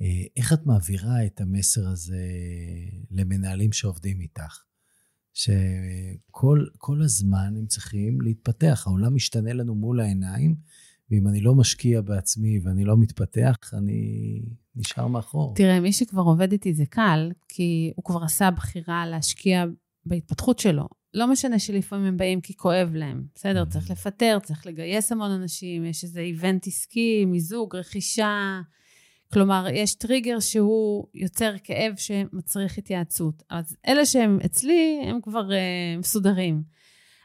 [SPEAKER 2] ואיך את מעבירה את המסר הזה למנהלים שעובדים איתך? שכל הזמן הם צריכים להתפתח. העולם משתנה לנו מול העיניים, ואם אני לא משקיע בעצמי ואני לא מתפתח, אני נשאר מאחור.
[SPEAKER 1] תראה, מי שכבר עובד איתי זה קל, כי הוא כבר עשה בחירה להשקיע בהתפתחות שלו. לא משנה שלפעמים הם באים כי כואב להם, בסדר? צריך mm-hmm. לפטר, צריך לגייס המון אנשים, יש איזה איבנט עסקי, מיזוג, רכישה. כלומר, יש טריגר שהוא יוצר כאב שמצריך התייעצות. אז אלה שהם אצלי, הם כבר uh, מסודרים.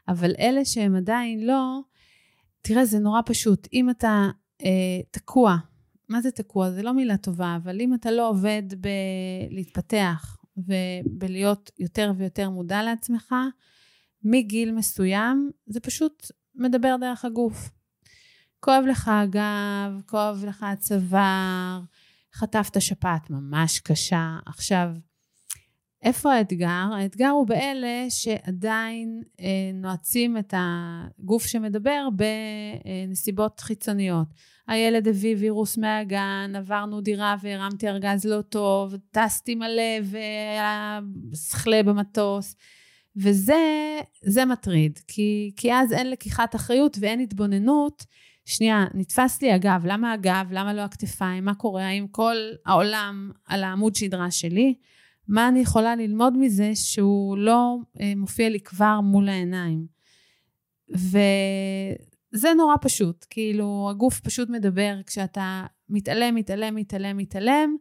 [SPEAKER 1] אבל אלה שהם עדיין לא, תראה, זה נורא פשוט. אם אתה uh, תקוע, מה זה תקוע? זה לא מילה טובה, אבל אם אתה לא עובד בלהתפתח ובלהיות יותר ויותר מודע לעצמך, מגיל מסוים, זה פשוט מדבר דרך הגוף. כואב לך הגב, כואב לך הצוואר, חטפת שפעת ממש קשה. עכשיו, איפה האתגר? האתגר הוא באלה שעדיין אה, נועצים את הגוף שמדבר בנסיבות חיצוניות. הילד הביא וירוס מהגן, עברנו דירה והרמתי ארגז לא טוב, טסתי מלא והיה שכלה במטוס. וזה מטריד, כי, כי אז אין לקיחת אחריות ואין התבוננות. שנייה, נתפס לי הגב, למה הגב? למה לא הכתפיים? מה קורה? האם כל העולם על העמוד שדרה שלי? מה אני יכולה ללמוד מזה שהוא לא אה, מופיע לי כבר מול העיניים? וזה נורא פשוט, כאילו הגוף פשוט מדבר כשאתה מתעלם, מתעלם, מתעלם, מתעלם.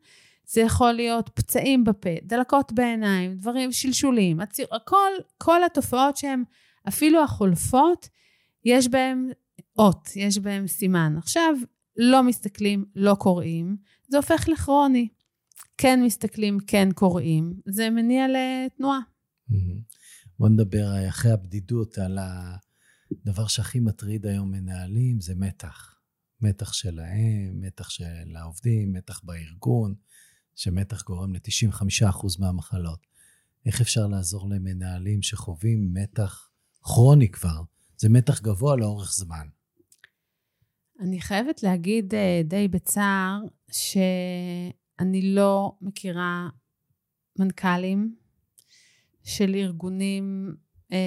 [SPEAKER 1] זה יכול להיות פצעים בפה, דלקות בעיניים, דברים, שלשולים, הציר, הכל, כל התופעות שהן אפילו החולפות, יש בהן אות, יש בהן סימן. עכשיו, לא מסתכלים, לא קוראים, זה הופך לכרוני. כן מסתכלים, כן קוראים, זה מניע לתנועה.
[SPEAKER 2] בוא נדבר אחרי הבדידות על הדבר שהכי מטריד היום מנהלים, זה מתח. מתח שלהם, מתח של העובדים, מתח בארגון. שמתח גורם ל-95% מהמחלות. איך אפשר לעזור למנהלים שחווים מתח כרוני כבר? זה מתח גבוה לאורך זמן.
[SPEAKER 1] אני חייבת להגיד אה, די בצער שאני לא מכירה מנכ"לים של ארגונים, אה,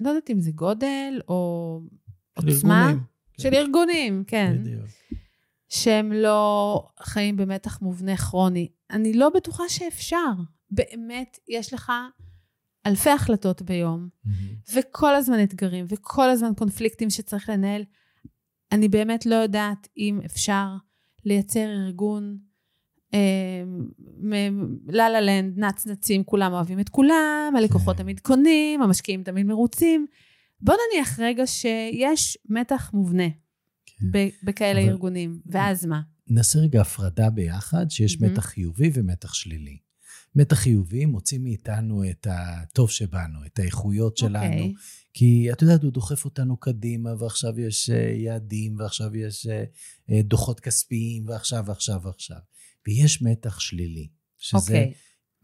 [SPEAKER 1] לא יודעת אם זה גודל או עוצמה. ארגונים. של ארגונים, כן. בדיוק. שהם לא חיים במתח מובנה כרוני. אני לא בטוחה שאפשר. באמת, יש לך אלפי החלטות ביום, mm-hmm. וכל הזמן אתגרים, וכל הזמן קונפליקטים שצריך לנהל. אני באמת לא יודעת אם אפשר לייצר ארגון לה לה לנד, נצנצים, כולם אוהבים את כולם, הלקוחות כן. תמיד קונים, המשקיעים תמיד מרוצים. בוא נניח רגע שיש מתח מובנה. בכאלה אבל... ארגונים, ואז מה?
[SPEAKER 2] נעשה רגע הפרדה ביחד, שיש mm-hmm. מתח חיובי ומתח שלילי. מתח חיובי מוציא מאיתנו את הטוב שבנו, את האיכויות שלנו. Okay. אוקיי. כי את יודעת, הוא דוחף אותנו קדימה, ועכשיו יש אה, יעדים, ועכשיו יש אה, אה, דוחות כספיים, ועכשיו, ועכשיו, ועכשיו. ויש מתח שלילי, שזה okay. אוקיי.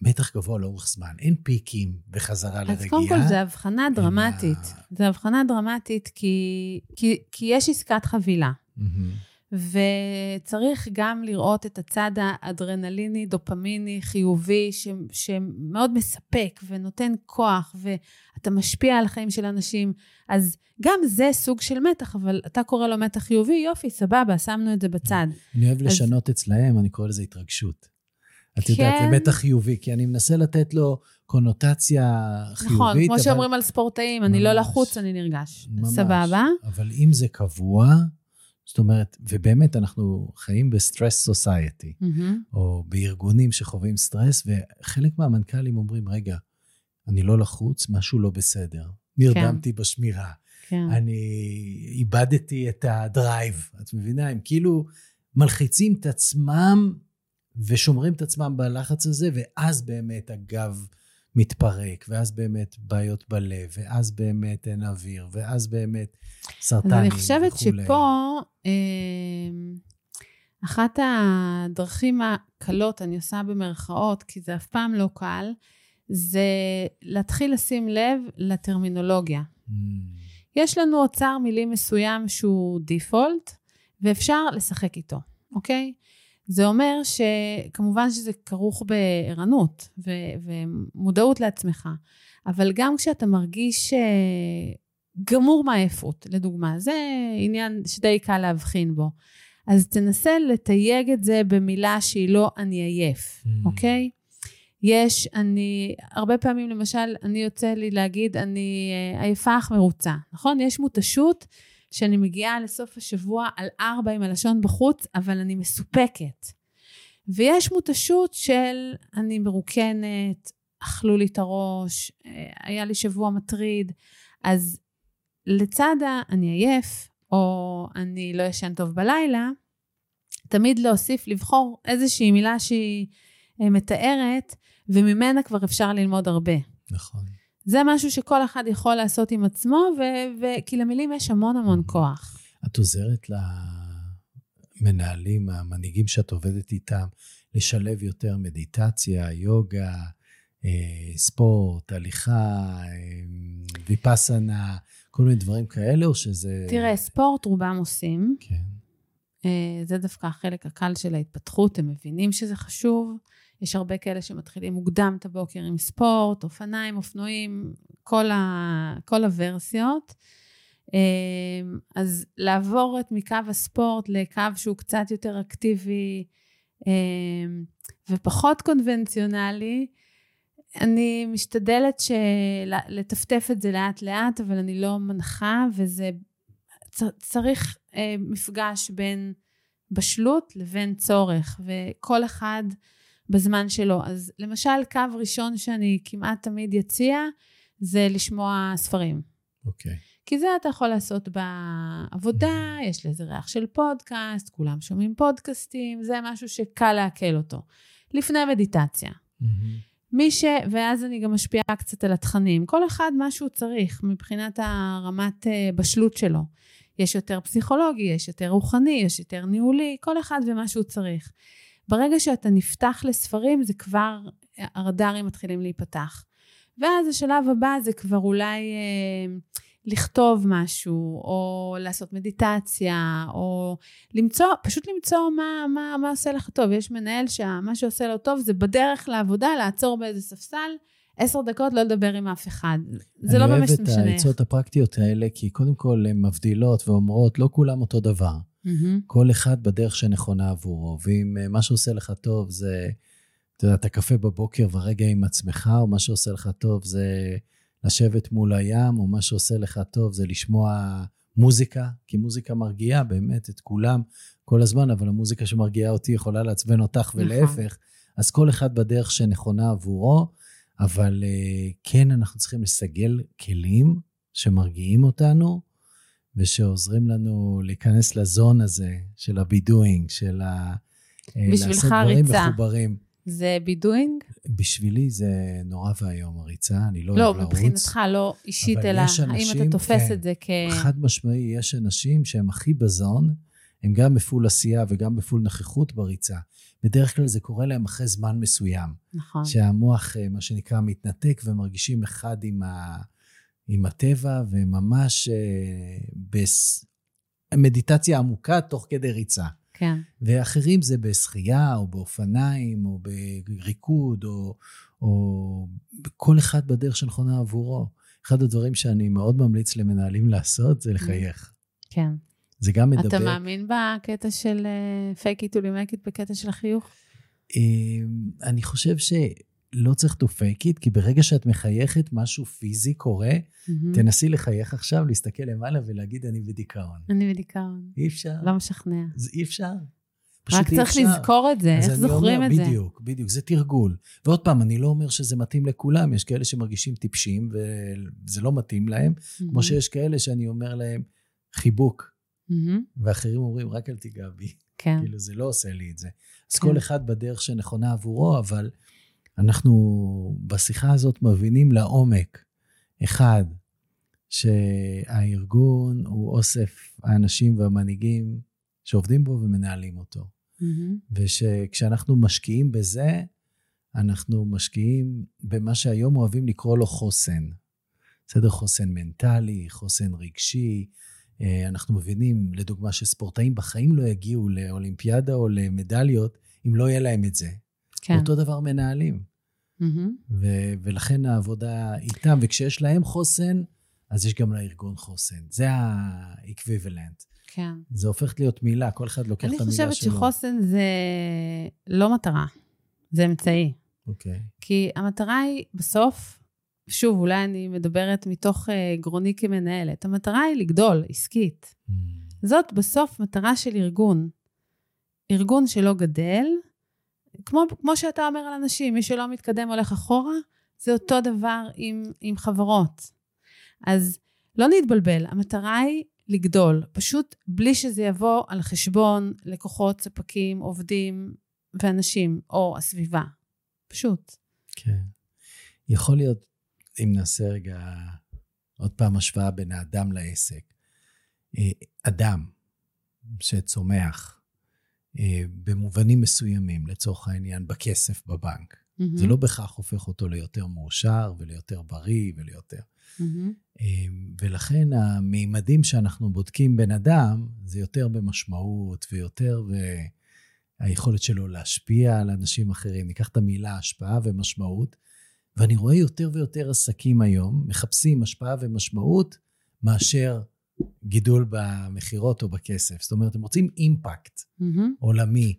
[SPEAKER 2] מתח גבוה לאורך זמן. אין פיקים וחזרה לרגיעה.
[SPEAKER 1] אז קודם כל, זו הבחנה דרמטית. זו הבחנה דרמטית כי, כי, כי יש עסקת חבילה. Mm-hmm. וצריך גם לראות את הצד האדרנליני, דופמיני, חיובי, ש, שמאוד מספק ונותן כוח, ואתה משפיע על החיים של אנשים. אז גם זה סוג של מתח, אבל אתה קורא לו מתח חיובי, יופי, סבבה, שמנו את זה בצד.
[SPEAKER 2] אני אוהב אז... לשנות אצלהם, אני קורא לזה התרגשות. את כן. יודעת, זה מתח חיובי, כי אני מנסה לתת לו קונוטציה חיובית.
[SPEAKER 1] נכון, כמו אבל... שאומרים על ספורטאים, ממש, אני לא לחוץ, אני נרגש. ממש. סבבה.
[SPEAKER 2] אבל אם זה קבוע, זאת אומרת, ובאמת אנחנו חיים ב stress society, mm-hmm. או בארגונים שחווים סטרס, וחלק מהמנכ"לים אומרים, רגע, אני לא לחוץ, משהו לא בסדר. נרדמתי כן. בשמירה. כן. אני איבדתי את הדרייב. את מבינה? הם כאילו מלחיצים את עצמם ושומרים את עצמם בלחץ הזה, ואז באמת הגב מתפרק, ואז באמת בעיות בלב, ואז באמת אין אוויר, ואז באמת סרטנים וכולי.
[SPEAKER 1] אני חושבת וכולי. שפה, אמ, אחת הדרכים הקלות, אני עושה במרכאות, כי זה אף פעם לא קל, זה להתחיל לשים לב לטרמינולוגיה. Mm. יש לנו אוצר מילים מסוים שהוא דיפולט, ואפשר לשחק איתו, אוקיי? זה אומר שכמובן שזה כרוך בערנות ו- ומודעות לעצמך, אבל גם כשאתה מרגיש אה, גמור מעייפות, לדוגמה, זה עניין שדי קל להבחין בו. אז תנסה לתייג את זה במילה שהיא לא אני עייף, mm. אוקיי? יש, אני, הרבה פעמים למשל, אני יוצא לי להגיד, אני אה, עייפה אך מרוצה, נכון? יש מותשות שאני מגיעה לסוף השבוע על ארבע עם הלשון בחוץ, אבל אני מסופקת. ויש מותשות של אני מרוקנת, אכלו לי את הראש, אה, היה לי שבוע מטריד. אז לצד ה"אני עייף", או "אני לא ישן טוב בלילה", תמיד להוסיף, לבחור איזושהי מילה שהיא אה, מתארת, וממנה כבר אפשר ללמוד הרבה.
[SPEAKER 2] נכון.
[SPEAKER 1] זה משהו שכל אחד יכול לעשות עם עצמו, ו- ו- כי למילים יש המון המון כוח.
[SPEAKER 2] את עוזרת למנהלים, המנהיגים שאת עובדת איתם, לשלב יותר מדיטציה, יוגה, אה, ספורט, הליכה, אה, ויפאסנה, כל מיני דברים כאלה, או שזה...
[SPEAKER 1] תראה, ספורט רובם עושים.
[SPEAKER 2] כן.
[SPEAKER 1] אה, זה דווקא החלק הקל של ההתפתחות, הם מבינים שזה חשוב. יש הרבה כאלה שמתחילים מוקדם את הבוקר עם ספורט, אופניים, אופנועים, כל, ה, כל הוורסיות. אז לעבור את מקו הספורט לקו שהוא קצת יותר אקטיבי ופחות קונבנציונלי, אני משתדלת של... לטפטף את זה לאט-לאט, אבל אני לא מנחה, וזה... צריך אה, מפגש בין בשלות לבין צורך, וכל אחד בזמן שלו. אז למשל, קו ראשון שאני כמעט תמיד אציע, זה לשמוע ספרים.
[SPEAKER 2] אוקיי. Okay.
[SPEAKER 1] כי זה אתה יכול לעשות בעבודה, יש לזה ריח של פודקאסט, כולם שומעים פודקאסטים, זה משהו שקל לעכל אותו. לפני מדיטציה. Mm-hmm. מי ש... ואז אני גם משפיעה קצת על התכנים. כל אחד מה שהוא צריך מבחינת הרמת אה, בשלות שלו. יש יותר פסיכולוגי, יש יותר רוחני, יש יותר ניהולי, כל אחד ומה שהוא צריך. ברגע שאתה נפתח לספרים, זה כבר, הרדארים מתחילים להיפתח. ואז השלב הבא זה כבר אולי אה, לכתוב משהו, או לעשות מדיטציה, או למצוא, פשוט למצוא מה, מה, מה עושה לך טוב. יש מנהל שמה שעושה לו טוב זה בדרך לעבודה, לעצור באיזה ספסל, עשר דקות לא לדבר עם אף אחד. זה לא באמת משנה.
[SPEAKER 2] אני אוהב את העצות הפרקטיות האלה, כי קודם כל הן מבדילות ואומרות, לא כולם אותו דבר. Mm-hmm. כל אחד בדרך שנכונה עבורו, ואם אה, מה שעושה לך טוב זה, אתה יודע, את הקפה בבוקר ורגע עם עצמך, או מה שעושה לך טוב זה... לשבת מול הים, או מה שעושה לך טוב זה לשמוע מוזיקה, כי מוזיקה מרגיעה באמת את כולם כל הזמן, אבל המוזיקה שמרגיעה אותי יכולה לעצבן אותך נכון. ולהפך. אז כל אחד בדרך שנכונה עבורו, אבל אה, כן, אנחנו צריכים לסגל כלים שמרגיעים אותנו, ושעוזרים לנו להיכנס לזון הזה של הבידואינג, של ה...
[SPEAKER 1] אה, בשבילך ריצה. מחוברים. זה בידואינג?
[SPEAKER 2] בשבילי זה נורא ואיום, הריצה, אני לא, לא אוהב
[SPEAKER 1] לרוץ. לא, מבחינתך, לא אישית, אלא אנשים, האם אתה תופס כן, את זה כ...
[SPEAKER 2] חד משמעי, יש אנשים שהם הכי בזון, הם גם בפול עשייה וגם בפול נוכחות בריצה. בדרך כלל זה קורה להם אחרי זמן מסוים.
[SPEAKER 1] נכון.
[SPEAKER 2] שהמוח, אה, מה שנקרא, מתנתק ומרגישים אחד עם, ה, עם הטבע, וממש אה, במדיטציה עמוקה תוך כדי ריצה.
[SPEAKER 1] כן.
[SPEAKER 2] ואחרים זה בשחייה, או באופניים, או בריקוד, או, או כל אחד בדרך שנכונה עבורו. אחד הדברים שאני מאוד ממליץ למנהלים לעשות זה לחייך.
[SPEAKER 1] כן.
[SPEAKER 2] זה גם מדבר...
[SPEAKER 1] אתה מאמין בקטע של fake it till make it בקטע של החיוך?
[SPEAKER 2] אמ, אני חושב ש... לא צריך to fake it, כי ברגע שאת מחייכת, משהו פיזי קורה, mm-hmm. תנסי לחייך עכשיו, להסתכל למעלה ולהגיד, אני בדיכאון.
[SPEAKER 1] אני בדיכאון.
[SPEAKER 2] אי אפשר.
[SPEAKER 1] לא משכנע.
[SPEAKER 2] זה אי אפשר.
[SPEAKER 1] רק צריך אפשר. לזכור את זה, איך זוכרים אומר, את
[SPEAKER 2] בדיוק, זה? בדיוק, בדיוק, זה תרגול. ועוד פעם, אני לא אומר שזה מתאים לכולם, יש כאלה שמרגישים טיפשים וזה לא מתאים להם, mm-hmm. כמו שיש כאלה שאני אומר להם, חיבוק. Mm-hmm. ואחרים אומרים, רק אל תיגע בי.
[SPEAKER 1] כן.
[SPEAKER 2] כאילו, זה לא עושה לי את זה. אז כן. כל אחד בדרך שנכונה עבורו, אבל אנחנו בשיחה הזאת מבינים לעומק, אחד, שהארגון הוא אוסף האנשים והמנהיגים שעובדים בו ומנהלים אותו. Mm-hmm. ושכשאנחנו משקיעים בזה, אנחנו משקיעים במה שהיום אוהבים לקרוא לו חוסן. בסדר? חוסן מנטלי, חוסן רגשי, אה, אנחנו מבינים, לדוגמה, שספורטאים בחיים לא יגיעו לאולימפיאדה או למדליות אם לא יהיה להם את זה.
[SPEAKER 1] כן.
[SPEAKER 2] אותו דבר מנהלים. ו- ולכן העבודה איתם, וכשיש להם חוסן, אז יש גם לארגון חוסן. זה האקוויבלנט.
[SPEAKER 1] כן.
[SPEAKER 2] זה הופך להיות מילה, כל אחד לוקח את
[SPEAKER 1] אני
[SPEAKER 2] המילה שלו.
[SPEAKER 1] חושבת שחוסן זה לא מטרה, זה אמצעי.
[SPEAKER 2] אוקיי.
[SPEAKER 1] כי המטרה היא בסוף, שוב, אולי אני מדברת מתוך אה, גרוני כמנהלת, המטרה היא לגדול עסקית.
[SPEAKER 2] Mm,
[SPEAKER 1] זאת בסוף מטרה של ארגון. ארגון שלא גדל, כמו, כמו שאתה אומר על אנשים, מי שלא מתקדם הולך אחורה, זה אותו דבר עם, עם חברות. אז לא נתבלבל, המטרה היא לגדול, פשוט בלי שזה יבוא על חשבון לקוחות, ספקים, עובדים ואנשים, או הסביבה. פשוט.
[SPEAKER 2] כן. יכול להיות, אם נעשה רגע עוד פעם השוואה בין האדם לעסק. אה, אדם שצומח במובנים מסוימים, לצורך העניין, בכסף בבנק, זה לא בהכרח הופך אותו ליותר מאושר וליותר בריא וליותר. אה, ולכן המימדים שאנחנו בודקים בן אדם, זה יותר במשמעות ויותר והיכולת שלו להשפיע על אנשים אחרים. ניקח את המילה השפעה ומשמעות, ואני רואה יותר ויותר עסקים היום מחפשים השפעה ומשמעות מאשר גידול במכירות או בכסף. זאת אומרת, הם רוצים אימפקט
[SPEAKER 1] מהמם.
[SPEAKER 2] עולמי,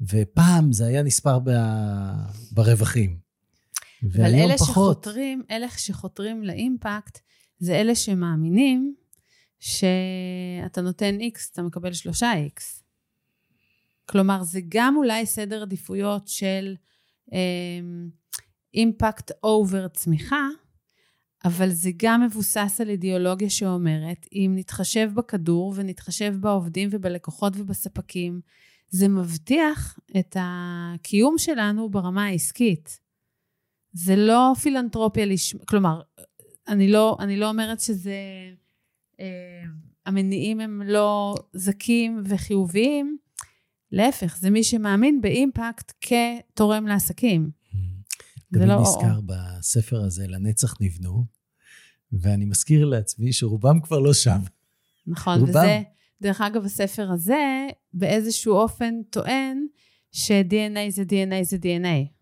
[SPEAKER 2] ופעם זה היה נספר ב... ברווחים.
[SPEAKER 1] אבל אלה
[SPEAKER 2] פחות.
[SPEAKER 1] שחותרים, אלה שחותרים לאימפקט, זה אלה שמאמינים שאתה נותן X, אתה מקבל 3X. כלומר, זה גם אולי סדר עדיפויות של אימפקט אובר צמיחה, אבל זה גם מבוסס על אידיאולוגיה שאומרת, אם נתחשב בכדור ונתחשב בעובדים ובלקוחות ובספקים, זה מבטיח את הקיום שלנו ברמה העסקית. זה לא פילנטרופיה לשם... כלומר, אני לא, אני לא אומרת שזה... אה, המניעים הם לא זכים וחיוביים, להפך, זה מי שמאמין באימפקט כתורם לעסקים. זה
[SPEAKER 2] תמיד
[SPEAKER 1] לא
[SPEAKER 2] נזכר בספר הזה, לנצח נבנו, ואני מזכיר לעצמי שרובם כבר לא שם.
[SPEAKER 1] נכון,
[SPEAKER 2] רובם.
[SPEAKER 1] וזה, דרך אגב, הספר הזה באיזשהו אופן טוען ש-DNA זה DNA זה DNA.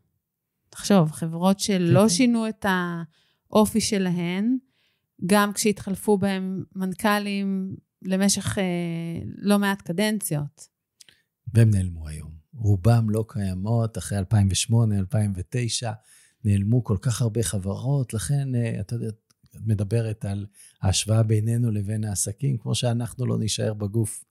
[SPEAKER 1] תחשוב, חברות שלא
[SPEAKER 2] כן.
[SPEAKER 1] שינו את האופי שלהן, גם כשהתחלפו בהם מנכ"לים למשך אה, לא מעט קדנציות.
[SPEAKER 2] והם נעלמו היום. רובם לא קיימות, אחרי 2008, 2009, נעלמו כל כך הרבה חברות, לכן, אה, אתה יודע, מדברת על ההשוואה בינינו לבין העסקים, כמו שאנחנו לא נישאר בגוף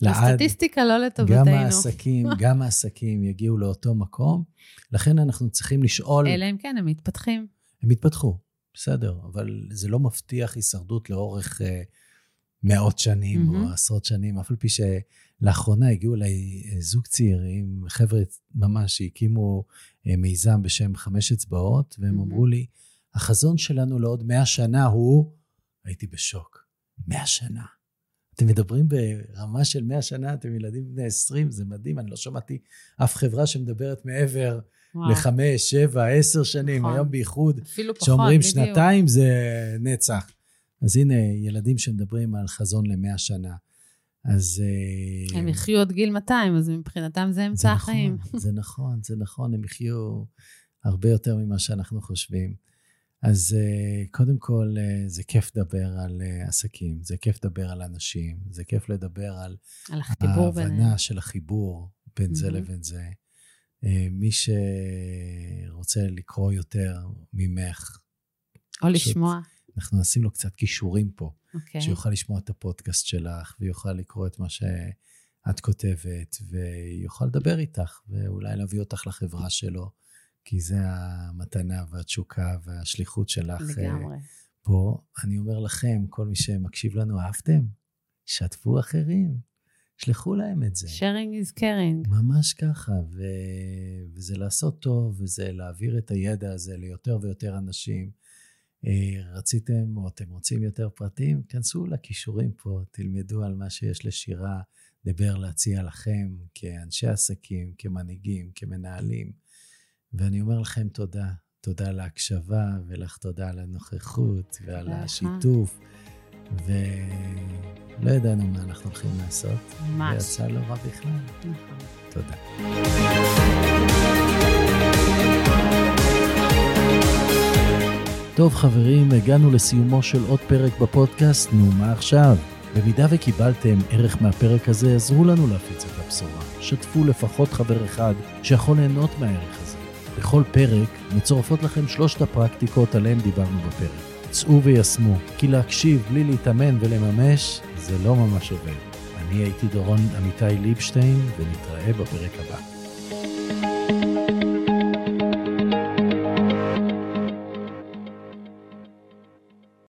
[SPEAKER 2] לעד.
[SPEAKER 1] הסטטיסטיקה לא לטובתנו.
[SPEAKER 2] גם העסקים, גם העסקים יגיעו לאותו מקום, לכן אנחנו צריכים לשאול,
[SPEAKER 1] אלא אם כן, הם מתפתחים.
[SPEAKER 2] הם יתפתחו, בסדר, אבל זה לא מבטיח הישרדות לאורך אה, מאות שנים
[SPEAKER 1] מהמם.
[SPEAKER 2] או עשרות שנים, אף על פי שלאחרונה הגיעו אליי אה, זוג צעירים, חבר'ה ממש שהקימו אה, מיזם בשם חמש אצבעות, והם
[SPEAKER 1] מהמם.
[SPEAKER 2] אמרו לי, החזון שלנו לעוד מאה שנה הוא, הייתי בשוק, מאה שנה. אתם מדברים ברמה של 100 שנה, אתם ילדים בני 20, זה מדהים, אני לא שמעתי אף חברה שמדברת מעבר לחמש, שבע, עשר שנים,
[SPEAKER 1] נכון.
[SPEAKER 2] היום בייחוד,
[SPEAKER 1] אפילו פחות,
[SPEAKER 2] שאומרים
[SPEAKER 1] בדיוק.
[SPEAKER 2] שנתיים זה נצח. אז הנה, ילדים שמדברים על חזון למאה שנה. אז... אה,
[SPEAKER 1] הם יחיו עד גיל 200, אז מבחינתם זה אמצע
[SPEAKER 2] נכון,
[SPEAKER 1] החיים.
[SPEAKER 2] זה נכון, זה נכון, הם יחיו הרבה יותר ממה שאנחנו חושבים. אז אה, קודם כל, אה, זה כיף לדבר על אה, עסקים, זה כיף לדבר על אנשים, זה כיף לדבר על
[SPEAKER 1] על ביניהם.
[SPEAKER 2] ההבנה של החיבור בין זה
[SPEAKER 1] מהמם.
[SPEAKER 2] לבין זה. מי שרוצה לקרוא יותר ממך,
[SPEAKER 1] או
[SPEAKER 2] פשוט-
[SPEAKER 1] לשמוע.
[SPEAKER 2] אנחנו נשים לו קצת כישורים פה,
[SPEAKER 1] אוקיי.
[SPEAKER 2] שיוכל לשמוע את הפודקאסט שלך, ויוכל לקרוא את מה שאת כותבת, ויוכל לדבר איתך, ואולי להביא אותך לחברה שלו, כי זה המתנה והתשוקה והשליחות שלך אה,
[SPEAKER 1] לגמרי.
[SPEAKER 2] פה. אני אומר לכם, כל מי שמקשיב לנו, אהבתם? שתפו אחרים, שלחו להם את זה.
[SPEAKER 1] sharing is caring.
[SPEAKER 2] ממש ככה, ו... וזה לעשות טוב, וזה להעביר את הידע הזה ליותר ויותר אנשים. אה, רציתם או אתם רוצים יותר פרטים, כנסו לכישורים פה, תלמדו על מה שיש לשירה, דבר להציע לכם כאנשי עסקים, כמנהיגים, כמנהלים. ואני אומר לכם תודה. תודה על ההקשבה, ולך תודה על הנוכחות ועל. השיתוף. ולא ידענו מה אנחנו הולכים לעשות.
[SPEAKER 1] ממש.
[SPEAKER 2] ויצא לא רע בכלל.
[SPEAKER 1] נכון.
[SPEAKER 2] תודה. טוב חברים, הגענו לסיומו של עוד פרק בפודקאסט, נו מה עכשיו? במידה וקיבלתם ערך מהפרק הזה, עזרו לנו להפיץ את הבשורה. שתפו לפחות חבר אחד שיכול ליהנות מהערך הזה. בכל פרק מצורפות לכם שלושת הפרקטיקות עליהן דיברנו בפרק. צאו ויישמו, כי להקשיב בלי להתאמן ולממש, זה לא ממש עובד. אני הייתי דורון עמיתי ליבשטיין, ונתראה בפרק הבא.